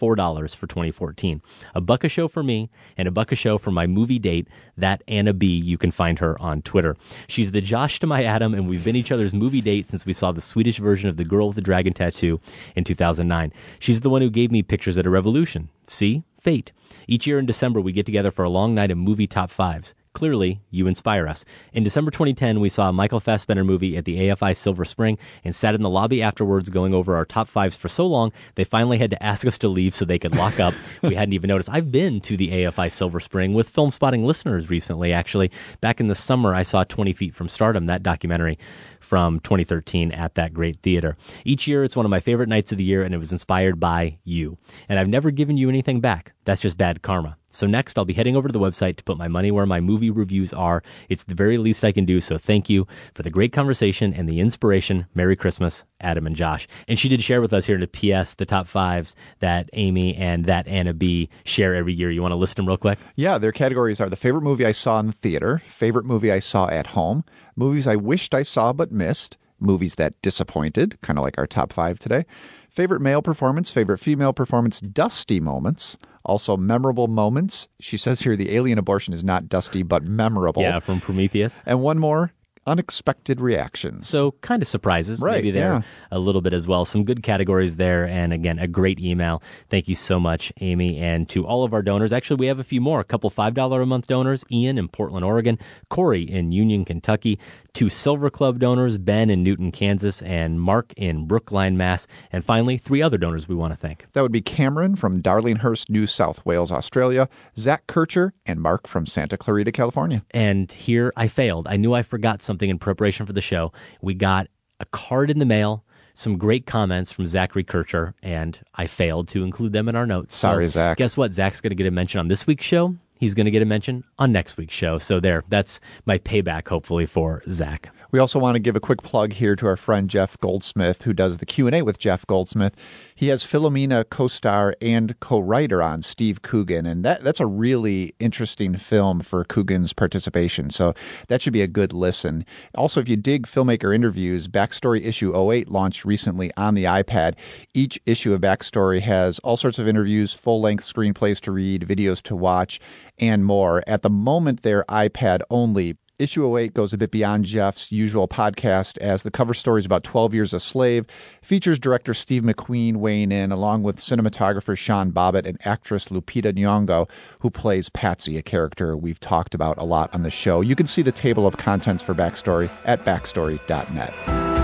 for 2014. A buck a show for me, and a buck a show for my movie date, that Anna B. You can find her on Twitter. She's the Josh to my Adam, and we've been each other's movie date since we saw the Swedish version of The Girl with the Dragon Tattoo in 2009. She's the one who gave me pictures at a revolution. See? Fate. Each year in December, we get together for a long night of movie top fives. Clearly, you inspire us. In December 2010, we saw a Michael Fassbender movie at the AFI Silver Spring and sat in the lobby afterwards going over our top fives for so long, they finally had to ask us to leave so they could lock up. we hadn't even noticed. I've been to the AFI Silver Spring with Filmspotting listeners recently, actually. Back in the summer, I saw 20 Feet from Stardom, that documentary from 2013 at that great theater. Each year, it's one of my favorite nights of the year, and it was inspired by you. And I've never given you anything back. That's just bad karma. So next, I'll be heading over to the website to put my money where my movie reviews are. It's the very least I can do. So thank you for the great conversation and the inspiration. Merry Christmas, Adam and Josh. And she did share with us here in the PS the top fives that Amy and that Anna B share every year. You want to list them real quick?
Yeah, their categories are the favorite movie I saw in the theater, favorite movie I saw at home, movies I wished I saw but missed, movies that disappointed, kind of like our top five today, favorite male performance, favorite female performance, dusty moments, also memorable moments. She says here the alien abortion is not dusty but memorable.
Yeah, from Prometheus.
And one more unexpected reactions.
So kind of surprises,
Right,
maybe there
yeah.
a little bit as well. Some good categories there, and again, a great email. Thank you so much, Amy, and to all of our donors. Actually, we have a few more. A couple five dollar a month donors: Ian in Portland, Oregon, Corey in Union, Kentucky, two Silver Club donors: Ben in Newton, Kansas, and Mark in Brookline, Mass. And finally, three other donors we want to thank.
That would be Cameron from Darlinghurst, New South Wales, Australia, Zach Kircher, and Mark from Santa Clarita, California.
And here I failed. I knew I forgot something in preparation for the show. We got a card in the mail, some great comments from Zachary Kircher, and I failed to include them in our notes.
Sorry,
So
Zach.
Guess what? Zach's going to get a mention on this week's show. He's going to get a mention on next week's show. So there, that's my payback, hopefully, for Zach.
We also want to give a quick plug here to our friend Jeff Goldsmith, who does the Q and A with Jeff Goldsmith. He has Philomena co-star and co-writer on Steve Coogan, and that that's a really interesting film for Coogan's participation. So that should be a good listen. Also, if you dig filmmaker interviews, Backstory issue 08 launched recently on the iPad. Each issue of Backstory has all sorts of interviews, full-length screenplays to read, videos to watch, and more. At the moment, they're iPad only. Issue 08 goes a bit beyond Jeff's usual podcast as the cover story is about 12 Years a Slave, features director Steve McQueen weighing in, along with cinematographer Sean Bobbitt and actress Lupita Nyong'o, who plays Patsey, a character we've talked about a lot on the show. You can see the table of contents for Backstory at backstory.net.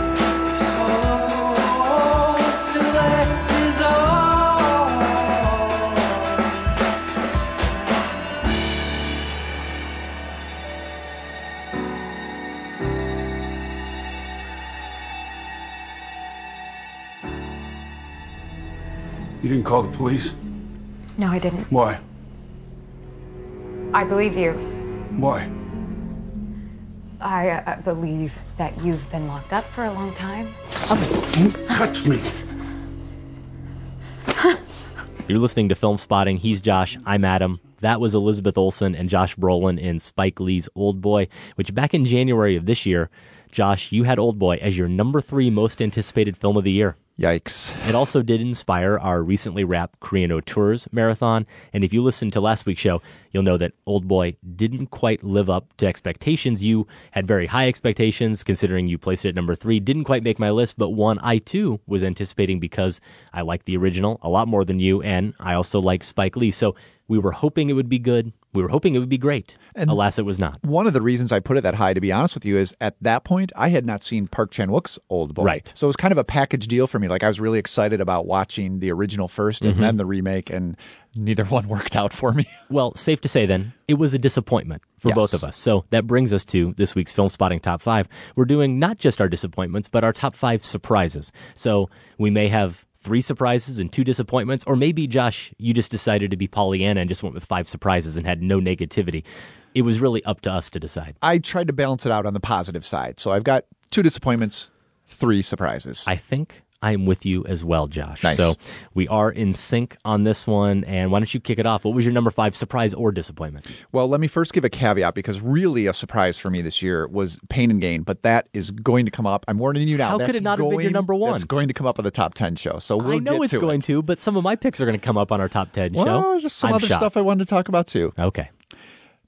You didn't call the police?
No, I didn't.
Why?
I believe you.
Why?
I uh, believe that you've been locked up for a long time.
Don't touch me.
You're listening to Filmspotting. He's Josh. I'm Adam. That was Elizabeth Olsen and Josh Brolin in Spike Lee's Old Boy, which back in January of this year, Josh, you had Old Boy as your number three most anticipated film of the year.
Yikes.
It also did inspire our recently wrapped Korean Auteurs marathon. And if you listened to last week's show, you'll know that Old Boy didn't quite live up to expectations. You had very high expectations, considering you placed it at number three. Didn't quite make my list, but one I too was anticipating because I like the original a lot more than you, and I also like Spike Lee. So we were hoping it would be good. We were hoping it would be great. And Alas, it was not.
One of the reasons I put it that high, to be honest with you, is at that point I had not seen Park Chan Wook's Old Boy.
Right.
So it was kind of a package deal for me. Like I was really excited about watching the original 1st and
Mhm.
then the remake, and neither one worked out for me.
Well, safe to say then, it was a disappointment for
Yes.
both of us. So that brings us to this week's Filmspotting Top 5. We're doing not just our disappointments, but our top five surprises. So we may have three surprises and two disappointments, or maybe, Josh, you just decided to be Pollyanna and just went with five surprises and had no negativity. It was really up to us to decide.
I tried to balance it out on the positive side. So I've got two disappointments, three surprises.
I think I'm with you as well, Josh.
Nice.
So we are in sync on this one. And why don't you kick it off? What was your number five surprise or disappointment?
Well, let me first give a caveat because really a surprise for me this year was Pain and Gain, but that is going to come up. I'm warning you now.
How could it not have been your number one?
That's going to come up on the top 10 show. So we'll
I know it's
to
going
it.
to, but some of my picks are going to come up on our top 10
Well,
show.
there's just some
I'm
other
shocked.
stuff I wanted to talk about too.
Okay.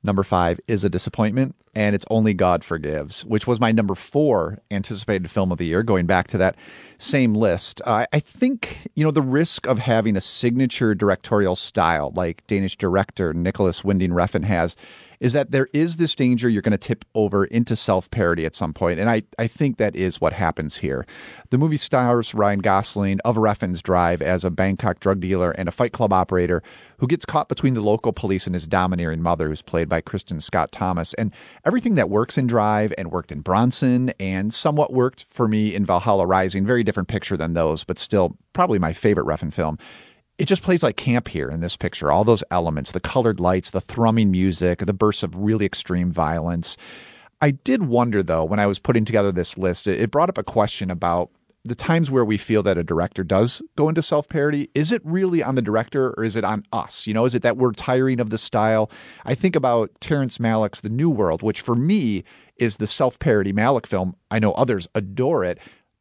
Number five is a disappointment, and it's Only God Forgives, which was my number four anticipated film of the year, going back to that same list. Uh, I think, you know, the risk of having a signature directorial style like Danish director Nicolas Winding Refn has is that there is this danger you're going to tip over into self parody at some point, and I, I think that is what happens here. The movie stars Ryan Gosling of Refn's drive as a Bangkok drug dealer and a fight club operator who gets caught between the local police and his domineering mother, who's played by Kristin Scott Thomas. And everything that works in Drive and worked in Bronson and somewhat worked for me in Valhalla Rising, very different picture than those, but still probably my favorite Refn film it just plays like camp here in this picture. All those elements, the colored lights, the thrumming music, the bursts of really extreme violence. I did wonder, though, when I was putting together this list, it brought up a question about the times where we feel that a director does go into self parody. Is it really on the director or is it on us? You know, is it that we're tiring of the style? I think about Terrence Malick's The New World, which for me is the self parody Malick film. I know others adore it.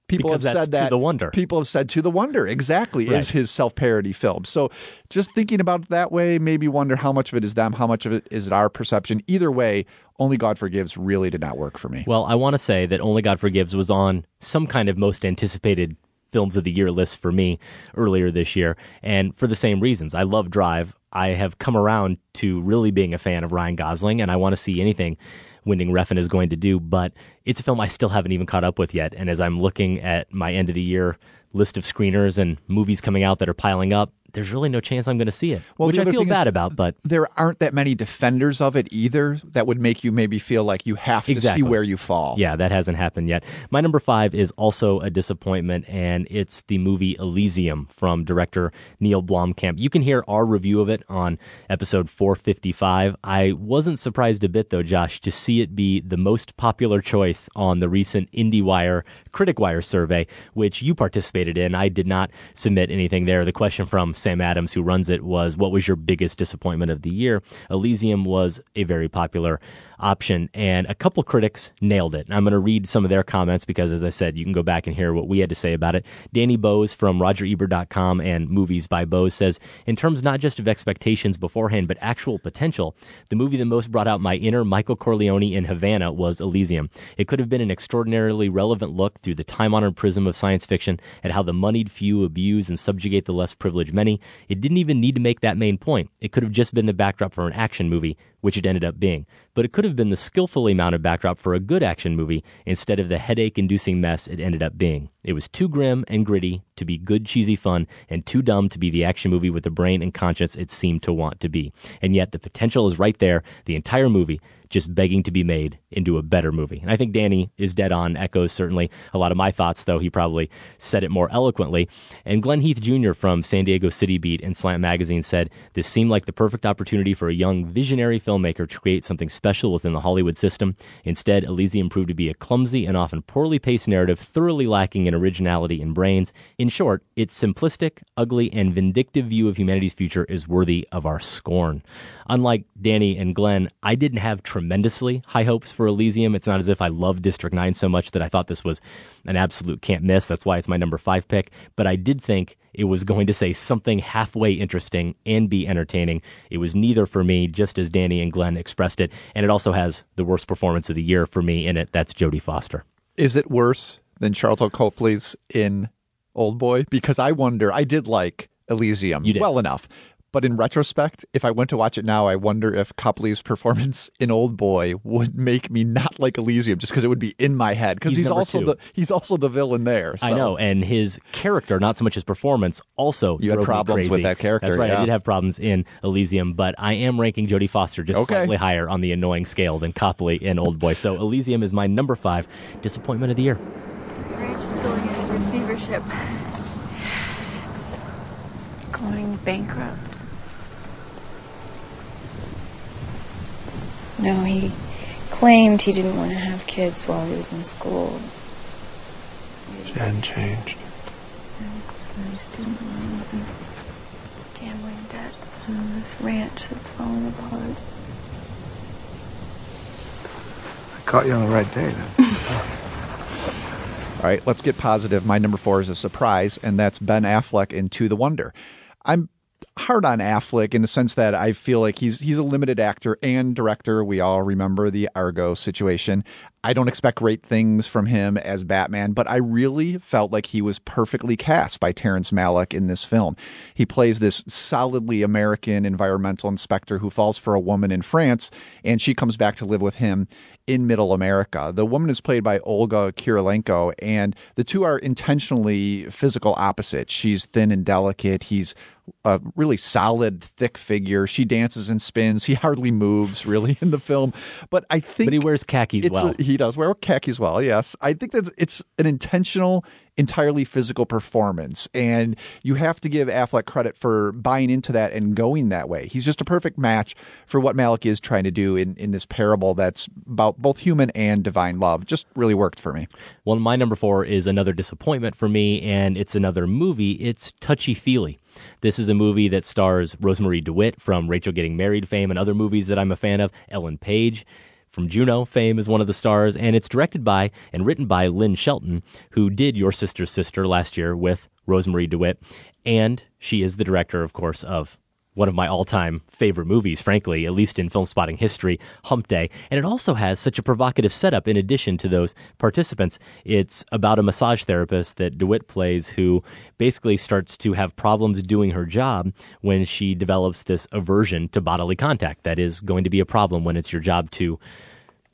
People
Because
have said
To
that
the Wonder.
People have said to the wonder exactly
Right.
is his self parody film. So just thinking about it that way, maybe wonder how much of it is them, how much of it is it our perception. Either way, Only God Forgives really did not work for me.
Well, I want to say that Only God Forgives was on some kind of most anticipated films of the year list for me earlier this year, and for the same reasons. I love Drive. I have come around to really being a fan of Ryan Gosling, and I want to see anything Winding Refn is going to do, but it's a film I still haven't even caught up with yet. And as I'm looking at my end of the year list of screeners and movies coming out that are piling up, there's really no chance I'm going to see it, which I feel
thing is,
bad about. But
there aren't that many defenders of it either that would make you maybe feel like you have to
Exactly.
see where you fall.
Yeah, that hasn't happened yet. My number five is also a disappointment, and it's the movie Elysium from director Neil Blomkamp. You can hear our review of it on episode 455. I wasn't surprised a bit, though, Josh, to see it be the most popular choice on the recent IndieWire Critic Wire survey, which you participated in. I did not submit anything there. The question from Sam Adams, who runs it, was What was your biggest disappointment of the year? Elysium was a very popular option, and a couple critics nailed it. And I'm going to read some of their comments because, as I said, you can go back and hear what we had to say about it. Danny Bowes from RogerEbert.com and Movies by Bowes says, in terms not just of expectations beforehand, but actual potential, the movie that most brought out my inner Michael Corleone in Havana was Elysium. It could have been an extraordinarily relevant look through the time-honored prism of science fiction at how the moneyed few abuse and subjugate the less privileged many. It didn't even need to make that main point. It could have just been the backdrop for an action movie, which it ended up being. But it could have been the skillfully mounted backdrop for a good action movie instead of the headache inducing mess it ended up being. It was too grim and gritty to be good, cheesy fun, and too dumb to be the action movie with the brain and conscience it seemed to want to be. And yet the potential is right there, the entire movie, just begging to be made into a better movie. And I think Danny is dead on, echoes certainly a lot of my thoughts, though he probably said it more eloquently. And Glenn Heath Jr. from San Diego City Beat and Slant Magazine said this seemed like the perfect opportunity for a young visionary filmmaker to create something special within the Hollywood system. Instead, Elysium proved to be a clumsy and often poorly paced narrative, thoroughly lacking in originality and brains. In short, its simplistic, ugly, and vindictive view of humanity's future is worthy of our scorn. Unlike Danny and Glenn, I didn't have tremendously high hopes for Elysium. It's not as if I love District 9 so much that I thought this was an absolute can't miss. That's why it's my number five pick. But I did think it was going to say something halfway interesting and be entertaining. It was neither for me, just as Danny and Glenn expressed it. And it also has the worst performance of the year for me in it. That's Jodie Foster.
Is it worse than Sharlto Copley's in Old Boy? Because I wonder, I did like Elysium well enough. But in retrospect, if I went to watch it now, I wonder if Copley's performance in Old Boy would make me not like Elysium, just because it would be in my head. Because
He's
he's, also
two.
the he's also the villain there.
I know, and his character, not so much his performance, also
You had
drove me
problems with that character,
That's right. I did have problems in Elysium, but I am ranking Jodie Foster just
Okay.
slightly higher on the annoying scale than Copley in Old Boy. So Elysium is my number five disappointment of the year.
Ranch is going into receivership. It's going bankrupt. No, he claimed he didn't want to have kids while he was in school.
She hadn't changed.
So he student loans and gambling debts and this ranch that's falling apart.
I caught you on the right day then.
All right, let's get positive. My number four is a surprise, and that's Ben Affleck in To the Wonder. I'm hard on Affleck in the sense that I feel like he's he's a limited actor and director. We all remember the Argo situation. I don't expect great things from him as Batman, but I really felt like he was perfectly cast by Terrence Malick in this film. He plays this solidly American environmental inspector who falls for a woman in France, and she comes back to live with him in middle America. The woman is played by Olga Kurylenko, and the two are intentionally physical opposites. She's thin and delicate. He's a really solid, thick figure. She dances and spins. He hardly moves really in the film, but I think
But he wears khakis well.
a- he does wear khakis well. Yes, I think that it's an intentional, entirely physical performance, and you have to give Affleck credit for buying into that and going that way. He's just a perfect match for what Malick is trying to do in in this parable that's about both human and divine love. Just really worked for me.
Well, my number four is another disappointment for me, and it's another movie. It's Touchy Feely. This is a movie that stars Rosemarie DeWitt from Rachel Getting Married fame and other movies that I'm a fan of. Ellen Page from Juno fame is one of the stars, and it's directed by and written by Lynn Shelton, who did Your Sister's Sister last year with Rosemarie DeWitt, and she is the director, of course, of one of my all-time favorite movies, frankly, at least in Filmspotting history, Hump Day. And it also has such a provocative setup in addition to those participants. It's about a massage therapist that DeWitt plays who basically starts to have problems doing her job when she develops this aversion to bodily contact. That is going to be a problem when it's your job to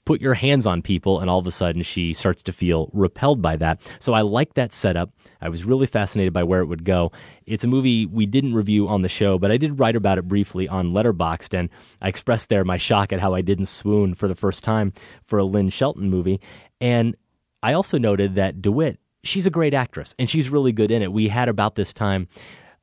put your hands on people and all of a sudden she starts to feel repelled by that. So I like that setup. I was really fascinated by where it would go. It's a movie we didn't review on the show, but I did write about it briefly on Letterboxd and I expressed there my shock at how I didn't swoon for the first time for a Lynn Shelton movie. And I also noted that DeWitt, she's a great actress and she's really good in it. We had about this time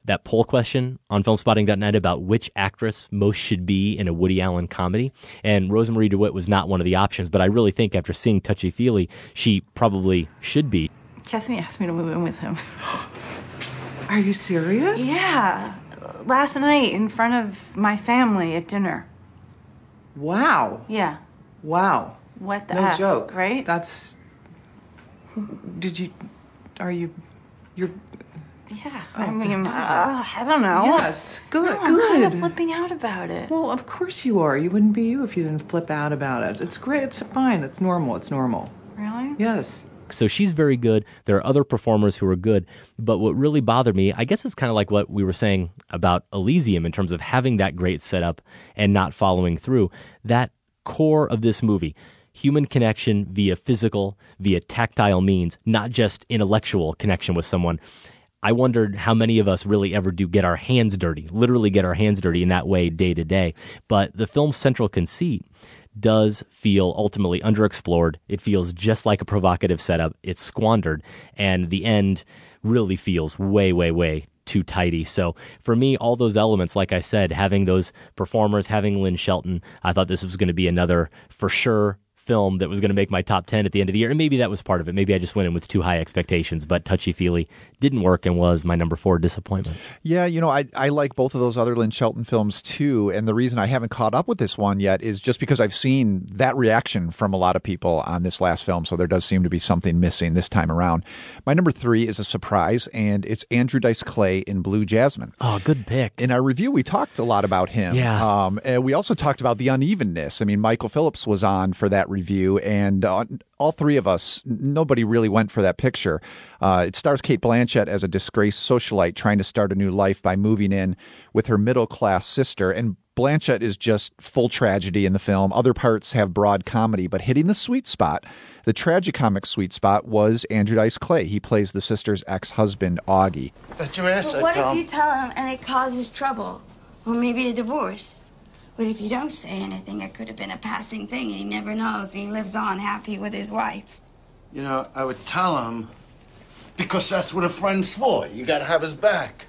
that poll question on filmspotting.net about which actress most should be in a Woody Allen comedy. And Rosemarie DeWitt was not one of the options, but I really think after seeing Touchy Feely, she probably should be.
Chesney asked me to move in with him.
Are you serious?
Yeah. Last night in front of my family at dinner.
Wow.
Yeah.
Wow.
What the
no
F,
joke.
right?
That's. Did you? Are you? You're.
Yeah.
Oh,
I mean,
thank
uh, I don't know.
Yes. Good.
No, I'm kind of flipping out about it.
Well, of course you are. You wouldn't be you if you didn't flip out about it. It's great. It's fine. It's normal. It's normal.
Really?
Yes.
So she's very good. There are other performers who are good. But what really bothered me, I guess it's kind of like what we were saying about Elysium in terms of having that great setup and not following through. That core of this movie, human connection via physical, via tactile means, not just intellectual connection with someone. I wondered how many of us really ever do get our hands dirty, literally get our hands dirty in that way day to day. But the film's central conceit does feel ultimately underexplored. It feels just like a provocative setup. It's squandered, and the end really feels way, way, way too tidy. So for me, all those elements, like I said, having those performers, having Lynn Shelton, I thought this was going to be another for sure film that was going to make my top 10 at the end of the year. And maybe that was part of it. Maybe I just went in with too high expectations, but Touchy Feely didn't work and was my number four disappointment.
Yeah, you know, I, I like both of those other Lynn Shelton films too. And the reason I haven't caught up with this one yet is just because I've seen that reaction from a lot of people on this last film. So there does seem to be something missing this time around. My number three is a surprise, and it's Andrew Dice Clay in Blue Jasmine.
Oh, good pick.
In our review, we talked a lot about him.
Yeah.
Um, and we also talked about the unevenness. I mean, Michael Phillips was on for that review, and uh, all three of us, nobody really went for that picture. Uh, it stars Cate Blanchett as a disgraced socialite trying to start a new life by moving in with her middle class sister. And Blanchett is just full tragedy in the film. Other parts have broad comedy, but hitting the sweet spot, the tragicomic sweet spot, was Andrew Dice Clay. He plays the sister's ex husband, Augie.
But your ass,
But what if you tell him and it causes trouble? Or maybe a divorce? But if you don't say anything, it could have been a passing thing. He never knows. He lives on happy with his wife.
You know, I would tell him because that's what a friend's for. You gotta have his back.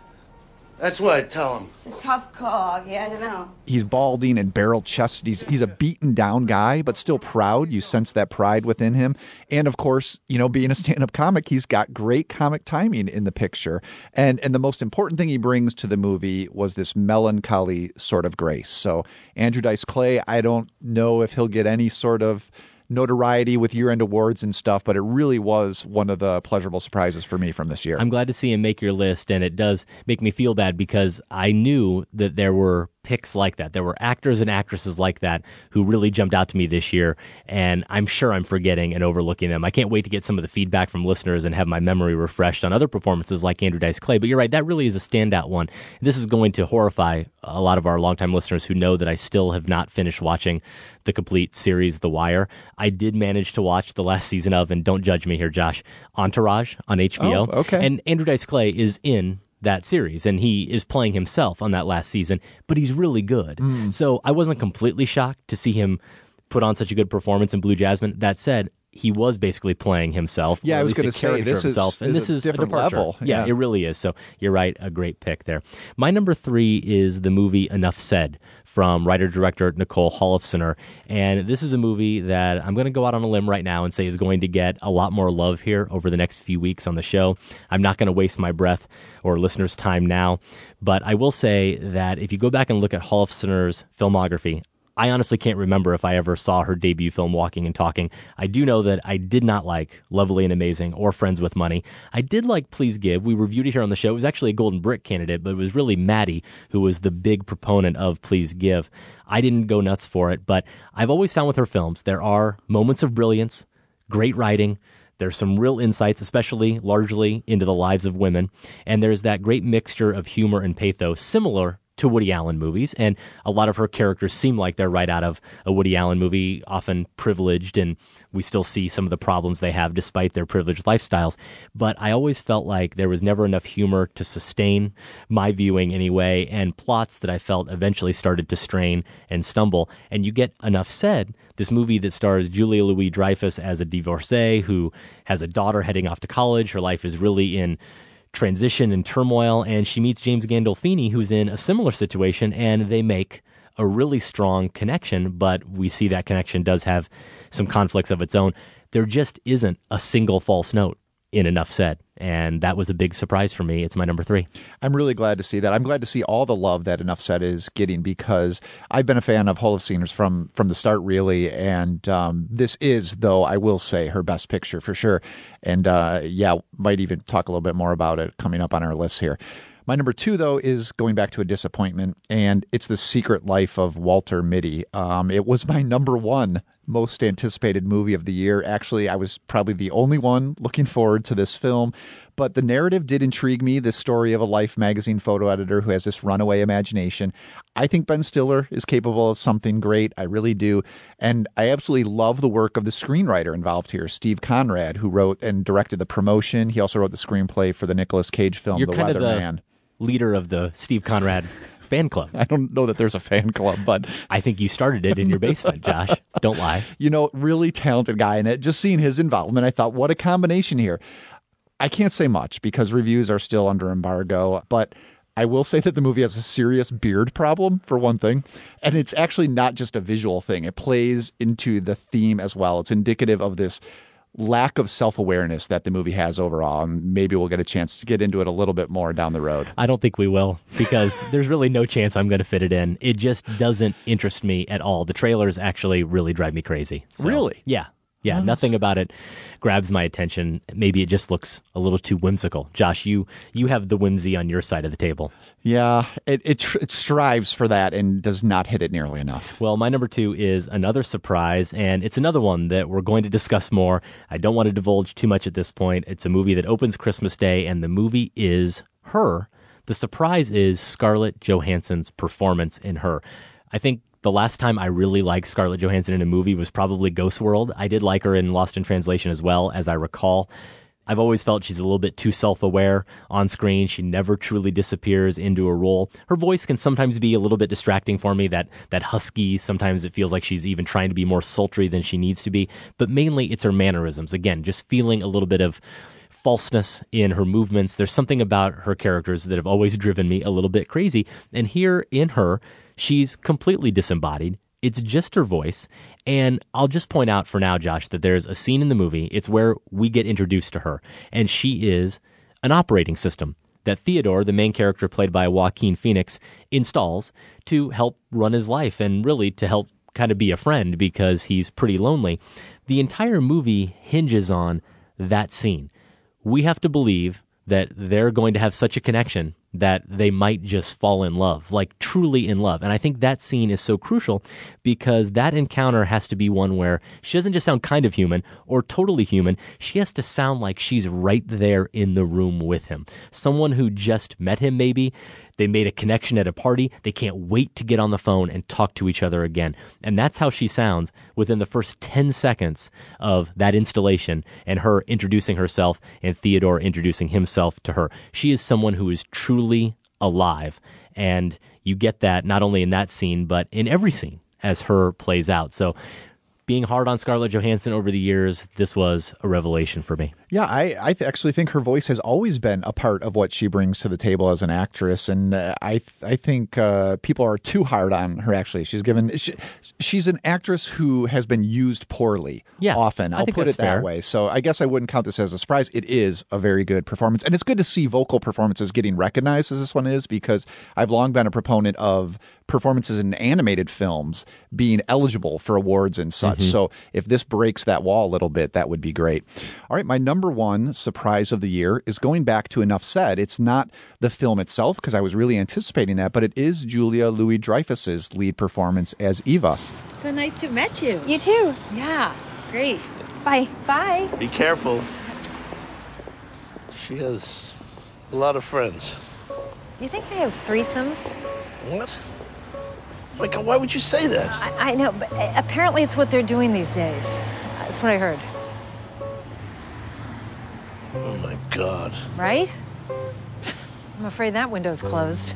That's what I'd tell him.
It's a tough call. Yeah, I don't know.
He's balding and barrel chested. He's, he's a beaten down guy, but still proud. You sense that pride within him. And of course, you know, being a stand up comic, he's got great comic timing in the picture. And, and the most important thing he brings to the movie was this melancholy sort of grace. So, Andrew Dice Clay, I don't know if he'll get any sort of notoriety with year end awards and stuff, but it really was one of the pleasurable surprises for me from this year.
I'm glad to see him make your list, and it does make me feel bad because I knew that there were picks like that. There were actors and actresses like that who really jumped out to me this year, and I'm sure I'm forgetting and overlooking them. I can't wait to get some of the feedback from listeners and have my memory refreshed on other performances like Andrew Dice Clay. But you're right, that really is a standout one. This is going to horrify a lot of our longtime listeners who know that I still have not finished watching the complete series The Wire. I did manage to watch the last season of, and don't judge me here, Josh, Entourage on HBO.
Oh, okay.
And Andrew Dice Clay is in that series and he is playing himself on that last season, but he's really good.
Mm.
So I wasn't completely shocked to see him put on such a good performance in Blue Jasmine. That said, he was basically playing himself.
Yeah, I was
a
gonna say,
character
this is-
himself, and
is
this
a
is
different
departure.
level.
Yeah,
Yeah.
it really is. So you're right, a great pick there. My number three is the movie Enough Said from writer director Nicole Holofcener, and this is a movie that I'm going to go out on a limb right now and say is going to get a lot more love here over the next few weeks on the show. I'm not going to waste my breath or listeners' time now, but I will say that if you go back and look at Holofcener's filmography, I honestly can't remember if I ever saw her debut film, Walking and Talking. I do know that I did not like Lovely and Amazing or Friends with Money. I did like Please Give. We reviewed it here on the show. It was actually a Golden Brick candidate, but it was really Matty who was the big proponent of Please Give. I didn't go nuts for it, but I've always found with her films there are moments of brilliance, great writing. There's some real insights, especially largely into the lives of women. And there's that great mixture of humor and pathos, similar to Woody Allen movies. And a lot of her characters seem like they're right out of a Woody Allen movie, often privileged, and we still see some of the problems they have despite their privileged lifestyles. But I always felt like there was never enough humor to sustain my viewing anyway, and plots that I felt eventually started to strain and stumble. And you get enough said. This movie that stars Julia Louis Dreyfus as a divorcee who has a daughter heading off to college. Her life is really in transition and turmoil, and she meets James Gandolfini, who's in a similar situation, and they make a really strong connection. But we see that connection does have some conflicts of its own. There just isn't a single false note in Enough Said. And that was a big surprise for me. It's my number three.
I'm really glad to see that. I'm glad to see all the love that Enough Said is getting because I've been a fan of Holofceners from from the start, really. And um, this is, though, I will say, her best picture for sure. And uh, yeah, might even talk a little bit more about it coming up on our list here. My number two, though, is going back to a disappointment, and it's The Secret Life of Walter Mitty. Um, it was my number one most anticipated movie of the year. Actually, I was probably the only one looking forward to this film, but the narrative did intrigue me. This story of a Life magazine photo editor who has this runaway imagination. I think Ben Stiller is capable of something great. I really do. And I absolutely love the work of the screenwriter involved here, Steve Conrad, who wrote and directed The Promotion. He also wrote the screenplay for the Nicolas Cage film,
You're
The Weatherman.
the leader of the Steve Conrad fan club.
I don't know that there's a fan club, but
I think you started it in your basement, Josh. Don't lie.
you know, really talented guy. And it, just seeing his involvement, I thought, what a combination here. I can't say much because reviews are still under embargo, but I will say that the movie has a serious beard problem, for one thing. And it's actually not just a visual thing, it plays into the theme as well. It's indicative of this lack of self awareness that the movie has overall. And maybe we'll get a chance to get into it a little bit more down the road.
I don't think we will because there's really no chance I'm going to fit it in. It just doesn't interest me at all. The trailers actually really drive me crazy. So,
Really?
Yeah. Yeah, nothing about it grabs my attention. Maybe it just looks a little too whimsical. Josh, you you have the whimsy on your side of the table.
Yeah, it, it, it strives for that and does not hit it nearly enough.
Well, my number two is another surprise, and it's another one that we're going to discuss more. I don't want to divulge too much at this point. It's a movie that opens Christmas Day, and the movie is Her. The surprise is Scarlett Johansson's performance in Her. I think the last time I really liked Scarlett Johansson in a movie was probably Ghost World. I did like her in Lost in Translation as well, as I recall. I've always felt she's a little bit too self aware on screen. She never truly disappears into a role. Her voice can sometimes be a little bit distracting for me, that, that husky. Sometimes it feels like she's even trying to be more sultry than she needs to be. But mainly it's her mannerisms. Again, just feeling a little bit of falseness in her movements. There's something about her characters that have always driven me a little bit crazy. And here in her, she's completely disembodied. It's just her voice. And I'll just point out for now, Josh, that there's a scene in the movie. It's where we get introduced to her. And she is an operating system that Theodore, the main character played by Joaquin Phoenix, installs to help run his life and really to help kind of be a friend because he's pretty lonely. The entire movie hinges on that scene. We have to believe that they're going to have such a connection that they might just fall in love, like truly in love. And I think that scene is so crucial because that encounter has to be one where she doesn't just sound kind of human or totally human. She has to sound like she's right there in the room with him. Someone who just met him, maybe. They made a connection at a party. They can't wait to get on the phone and talk to each other again. And that's how she sounds within the first 10 seconds of that installation and her introducing herself and Theodore introducing himself to her. She is someone who is truly alive. And you get that not only in that scene, but in every scene as her plays out. So being hard on Scarlett Johansson over the years, this was a revelation for me.
Yeah, I, I th- actually think her voice has always been a part of what she brings to the table as an actress, and uh, I th- I think uh, people are too hard on her. Actually, she's given she, she's an actress who has been used poorly.
Yeah,
often I'll put it that way. So I guess I wouldn't count this as a surprise. It is a very good performance, and it's good to see vocal performances getting recognized as this one is because I've long been a proponent of performances in animated films being eligible for awards and such.
Mhm.
So if this breaks that wall a little bit, that would be great. All right, my number one surprise of the year is going back to Enough Said. It's not the film itself because I was really anticipating that, but it is Julia Louis Dreyfus's lead performance as Eva.
So nice to have met you.
You too.
Yeah, great.
Bye. Bye.
Be careful. She has a lot of friends.
You think they have threesomes?
What? My God, why would you say that?
I, I know, but uh, apparently it's what they're doing these days. That's what I heard,
Oh my God.
right? I'm afraid that window's closed.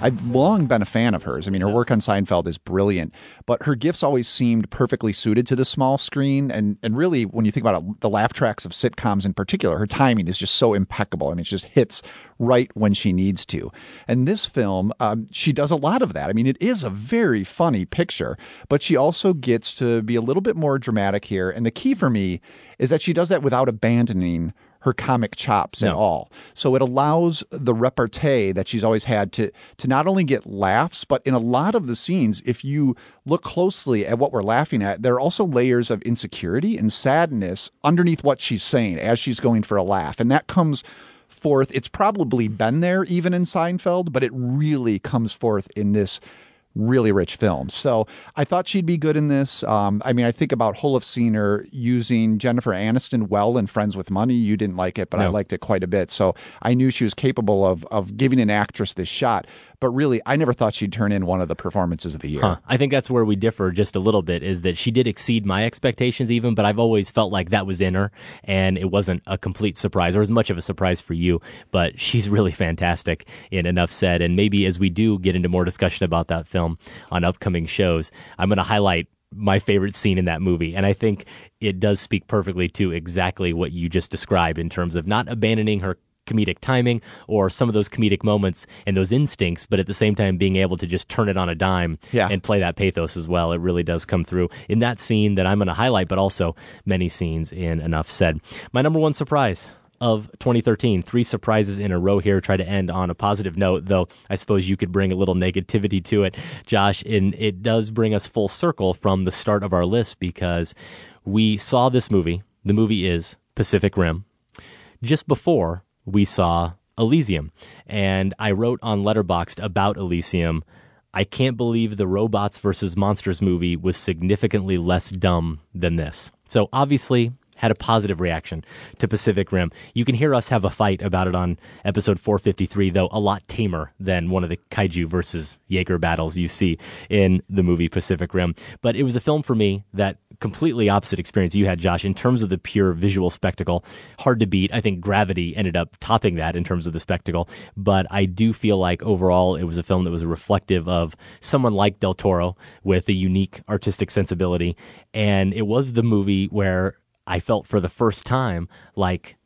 I've long been a fan of hers. I mean, her work on Seinfeld is brilliant, but her gifts always seemed perfectly suited to the small screen. And, and really, when you think about it, the laugh tracks of sitcoms in particular, her timing is just so impeccable. I mean, she just hits right when she needs to. And this film, um, she does a lot of that. I mean, it is a very funny picture, but she also gets to be a little bit more dramatic here. And the key for me is that she does that without abandoning her comic chops at all. So it allows the repartee that she's always had to to not only get laughs, but in a lot of the scenes, if you look closely at what we're laughing at, there are also layers of insecurity and sadness underneath what she's saying as she's going for a laugh. And that comes forth. It's probably been there even in Seinfeld, but it really comes forth in this really rich film. So I thought she'd be good in this. Um, I mean, I think about Holofcener using Jennifer Aniston well in Friends with Money. You didn't like it, but I liked it quite a bit. So I knew she was capable of of giving an actress this shot. But really, I never thought she'd turn in one of the performances of the year.
Huh. I think that's where we differ just a little bit is that she did exceed my expectations even, but I've always felt like that was in her and it wasn't a complete surprise or as much of a surprise for you, but she's really fantastic in Enough Said. And maybe as we do get into more discussion about that film on upcoming shows, I'm going to highlight my favorite scene in that movie. And I think it does speak perfectly to exactly what you just described in terms of not abandoning her comedic timing or some of those comedic moments and those instincts, but at the same time being able to just turn it on a dime
Yeah.
and play that pathos as well. It really does come through in that scene that I'm going to highlight, but also many scenes in Enough Said. My number one surprise of 2013. Three surprises in a row here. Try to end on a positive note, though I suppose you could bring a little negativity to it, Josh. And it does bring us full circle from the start of our list because we saw this movie. The movie is Pacific Rim. Just before we saw Elysium. And I wrote on Letterboxd about Elysium. I can't believe the robots versus monsters movie was significantly less dumb than this. So obviously, had a positive reaction to Pacific Rim. You can hear us have a fight about it on episode 453, though a lot tamer than one of the kaiju versus Jaeger battles you see in the movie Pacific Rim. But it was a film for me that completely opposite experience you had, Josh, in terms of the pure visual spectacle. Hard to beat. I think Gravity ended up topping that in terms of the spectacle. But I do feel like overall it was a film that was reflective of someone like Del Toro with a unique artistic sensibility. And it was the movie where I felt for the first time like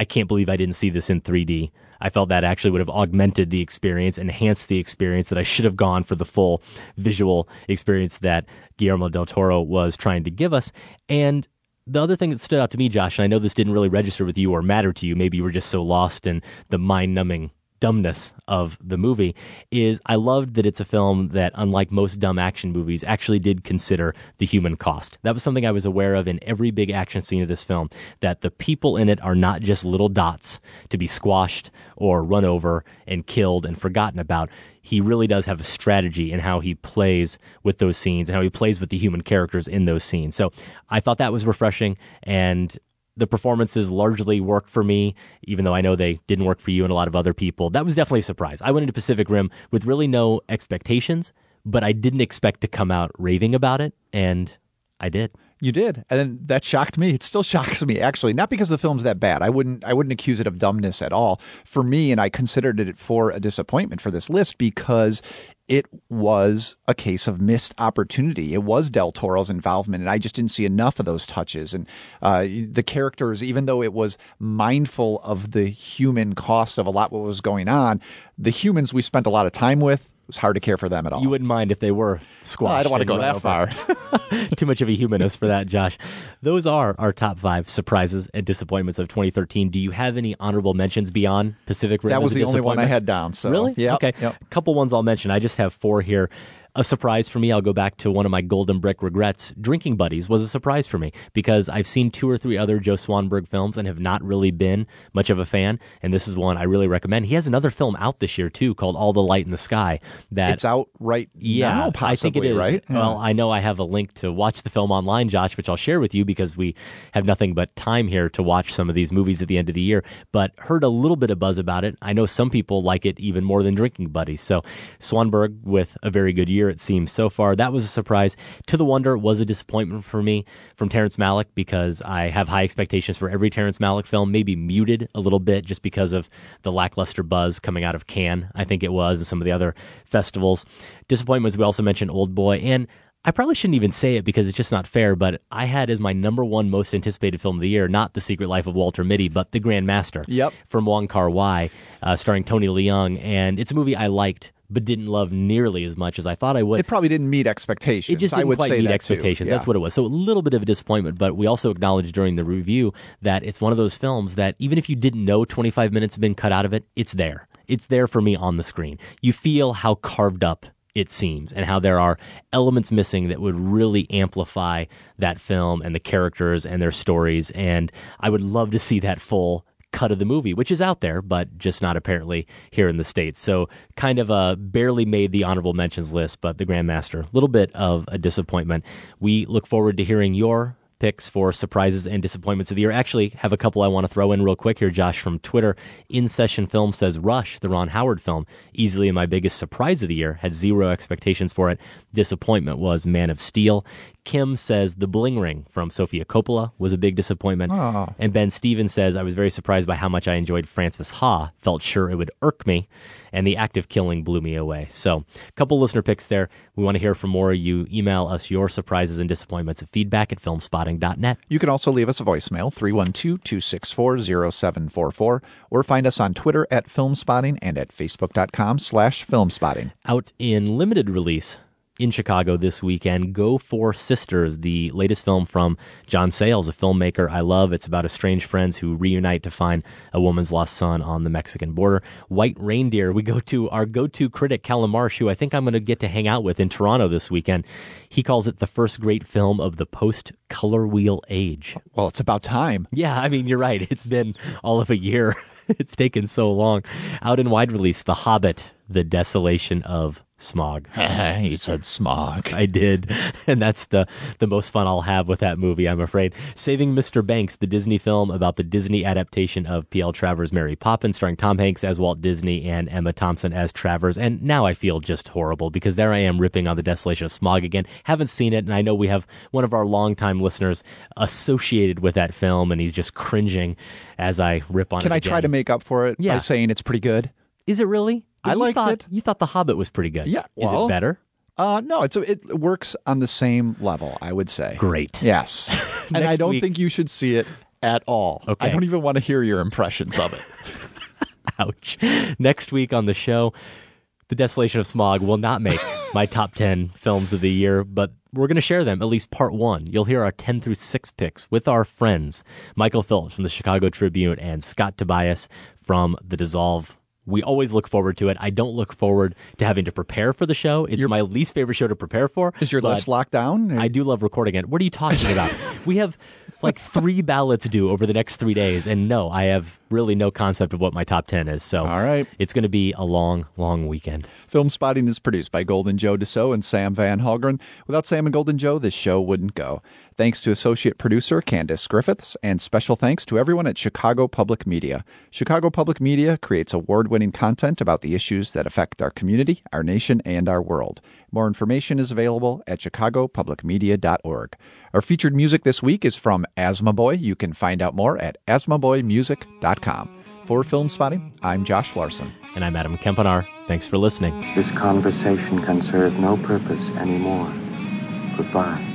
I can't believe I didn't see this in 3D. I felt that actually would have augmented the experience, enhanced the experience, that I should have gone for the full visual experience that Guillermo del Toro was trying to give us. And the other thing that stood out to me, Josh, and I know this didn't really register with you or matter to you, maybe you were just so lost in the mind numbing dumbness of the movie is I loved that it's a film that, unlike most dumb action movies, actually did consider the human cost. That was something I was aware of in every big action scene of this film, that the people in it are not just little dots to be squashed or run over and killed and forgotten about. He really does have a strategy in how he plays with those scenes and how he plays with the human characters in those scenes. So I thought that was refreshing and the performances largely worked for me, even though I know they didn't work for you and a lot of other people. That was definitely a surprise. I went into Pacific Rim with really no expectations, but I didn't expect to come out raving about it, and I did.
You did, and that shocked me. It still shocks me, actually. Not because the film's that bad. I wouldn't. I wouldn't accuse it of dumbness at all. For me, and I considered it for a disappointment for this list because it was a case of missed opportunity. It was Del Toro's involvement, and I just didn't see enough of those touches. And uh, the characters, even though it was mindful of the human cost of a lot what was going on, the humans we spent a lot of time with. Was hard to care for them at all.
You wouldn't mind if they were squashed.
Well, I don't want to go that far.
Too much of a humanist for that, Josh. Those are our top five surprises and disappointments of 2013. Do you have any honorable mentions beyond Pacific Rim?
That was the only one I had down. So
really?
yeah,
Okay.
Yep.
A couple ones I'll mention. I just have four here. A surprise for me, I'll go back to one of my golden brick regrets. Drinking Buddies was a surprise for me because I've seen two or three other Joe Swanberg films and have not really been much of a fan. And this is one I really recommend. He has another film out this year too called All the Light in the Sky. That
It's out right
yeah,
now,
I think it is.
possibly,
is.
right?
Well, hmm. I know I have a link to watch the film online, Josh, which I'll share with you because we have nothing but time here to watch some of these movies at the end of the year. But heard a little bit of buzz about it. I know some people like it even more than Drinking Buddies. So Swanberg with a very good year, it seems so far. That was a surprise. To the Wonder was a disappointment for me from Terrence Malick because I have high expectations for every Terrence Malick film, maybe muted a little bit just because of the lackluster buzz coming out of Cannes, I think it was, and some of the other festivals. Disappointments, we also mentioned Old Boy. And I probably shouldn't even say it because it's just not fair, but I had as my number one most anticipated film of the year, not The Secret Life of Walter Mitty, but The Grand Master
Yep.
from Wong Kar Wai, uh, starring Tony Leung. And it's a movie I liked, but didn't love nearly as much as I thought I would.
It probably didn't meet expectations.
It just
I
didn't
would
quite
say
meet
that
expectations.
Yeah.
That's what it was. So a little bit of a disappointment, but we also acknowledged during the review that it's one of those films that even if you didn't know 25 minutes had been cut out of it, it's there. It's there for me on the screen. You feel how carved up it seems and how there are elements missing that would really amplify that film and the characters and their stories. And I would love to see that full cut of the movie, which is out there, but just not apparently here in the States. So kind of uh, barely made the honorable mentions list, but the Grandmaster, a little bit of a disappointment. We look forward to hearing your picks for surprises and disappointments of the year. Actually, have a couple I want to throw in real quick here, Josh, from Twitter. In Session Film says Rush, the Ron Howard film, easily my biggest surprise of the year. Had zero expectations for it. Disappointment was Man of Steel. Kim says The Bling Ring from Sofia Coppola was a big disappointment.
Oh.
And Ben Stevens says, I was very surprised by how much I enjoyed Frances Ha. Felt sure it would irk me. And the act of killing blew me away. So, a couple listener picks there. We want to hear from more. of You email us your surprises and disappointments at feedback at filmspotting.net.
You can also leave us a voicemail, 312 264 0744, or find us on Twitter at Filmspotting and at Facebook.com slash Filmspotting.
Out in limited release in Chicago this weekend. Go for Sisters, the latest film from John Sayles, a filmmaker I love. It's about estranged friends who reunite to find a woman's lost son on the Mexican border. White Reindeer, we go to our go to critic, Calum Marsh, who I think I'm going to get to hang out with in Toronto this weekend. He calls it the first great film of the post color wheel age.
Well, it's about time.
Yeah, I mean, you're right. It's been all of a year. it's taken so long. Out in wide release, The Hobbit, The Desolation of Smog.
he said smog.
I did. And that's the, the most fun I'll have with that movie, I'm afraid. Saving Mr. Banks, the Disney film about the Disney adaptation of P.L. Travers' Mary Poppins, starring Tom Hanks as Walt Disney and Emma Thompson as Travers. And now I feel just horrible because there I am ripping on the Desolation of Smog again. Haven't seen it, and I know we have one of our longtime listeners associated with that film, and he's just cringing as I rip on
Can
it.
Can I
again.
try to make up for it
Yeah.
by saying it's pretty good?
Is it really?
I liked
thought-
it.
You thought The Hobbit was pretty good.
Yeah.
Is it better?
Uh, no, it's a, it works on the same level, I would say.
Great.
Yes. and I don't
week-
think you should see it at all.
Okay.
I don't even want to hear your impressions of it.
Ouch. Next week on the show, The Desolation of Smog will not make my top 10 films of the year, but we're going to share them, at least part one. You'll hear our 10 through 6 picks with our friends, Michael Phillips from the Chicago Tribune and Scott Tobias from The Dissolve. We always look forward to it. I don't look forward to having to prepare for the show. It's my least favorite show to prepare for.
Is your list locked down?
I do love recording it. What are you talking about? we have like three ballots due over the next three days, and no, I have really no concept of what my top ten is. So,
All right.
it's going to be a long, long weekend.
Filmspotting is produced by Golden Joe Deso and Sam Van Hallgren. Without Sam and Golden Joe, this show wouldn't go. Thanks to associate producer Candace Griffiths, and special thanks to everyone at Chicago Public Media. Chicago Public Media creates award winning content about the issues that affect our community, our nation, and our world. More information is available at chicagopublicmedia.org. Our featured music this week is from Asthmaboy. You can find out more at asthmaboymusic.com. For Filmspotting, I'm Josh Larsen.
And I'm Adam Kempenaar. Thanks for listening.
This conversation can serve no purpose anymore. Goodbye.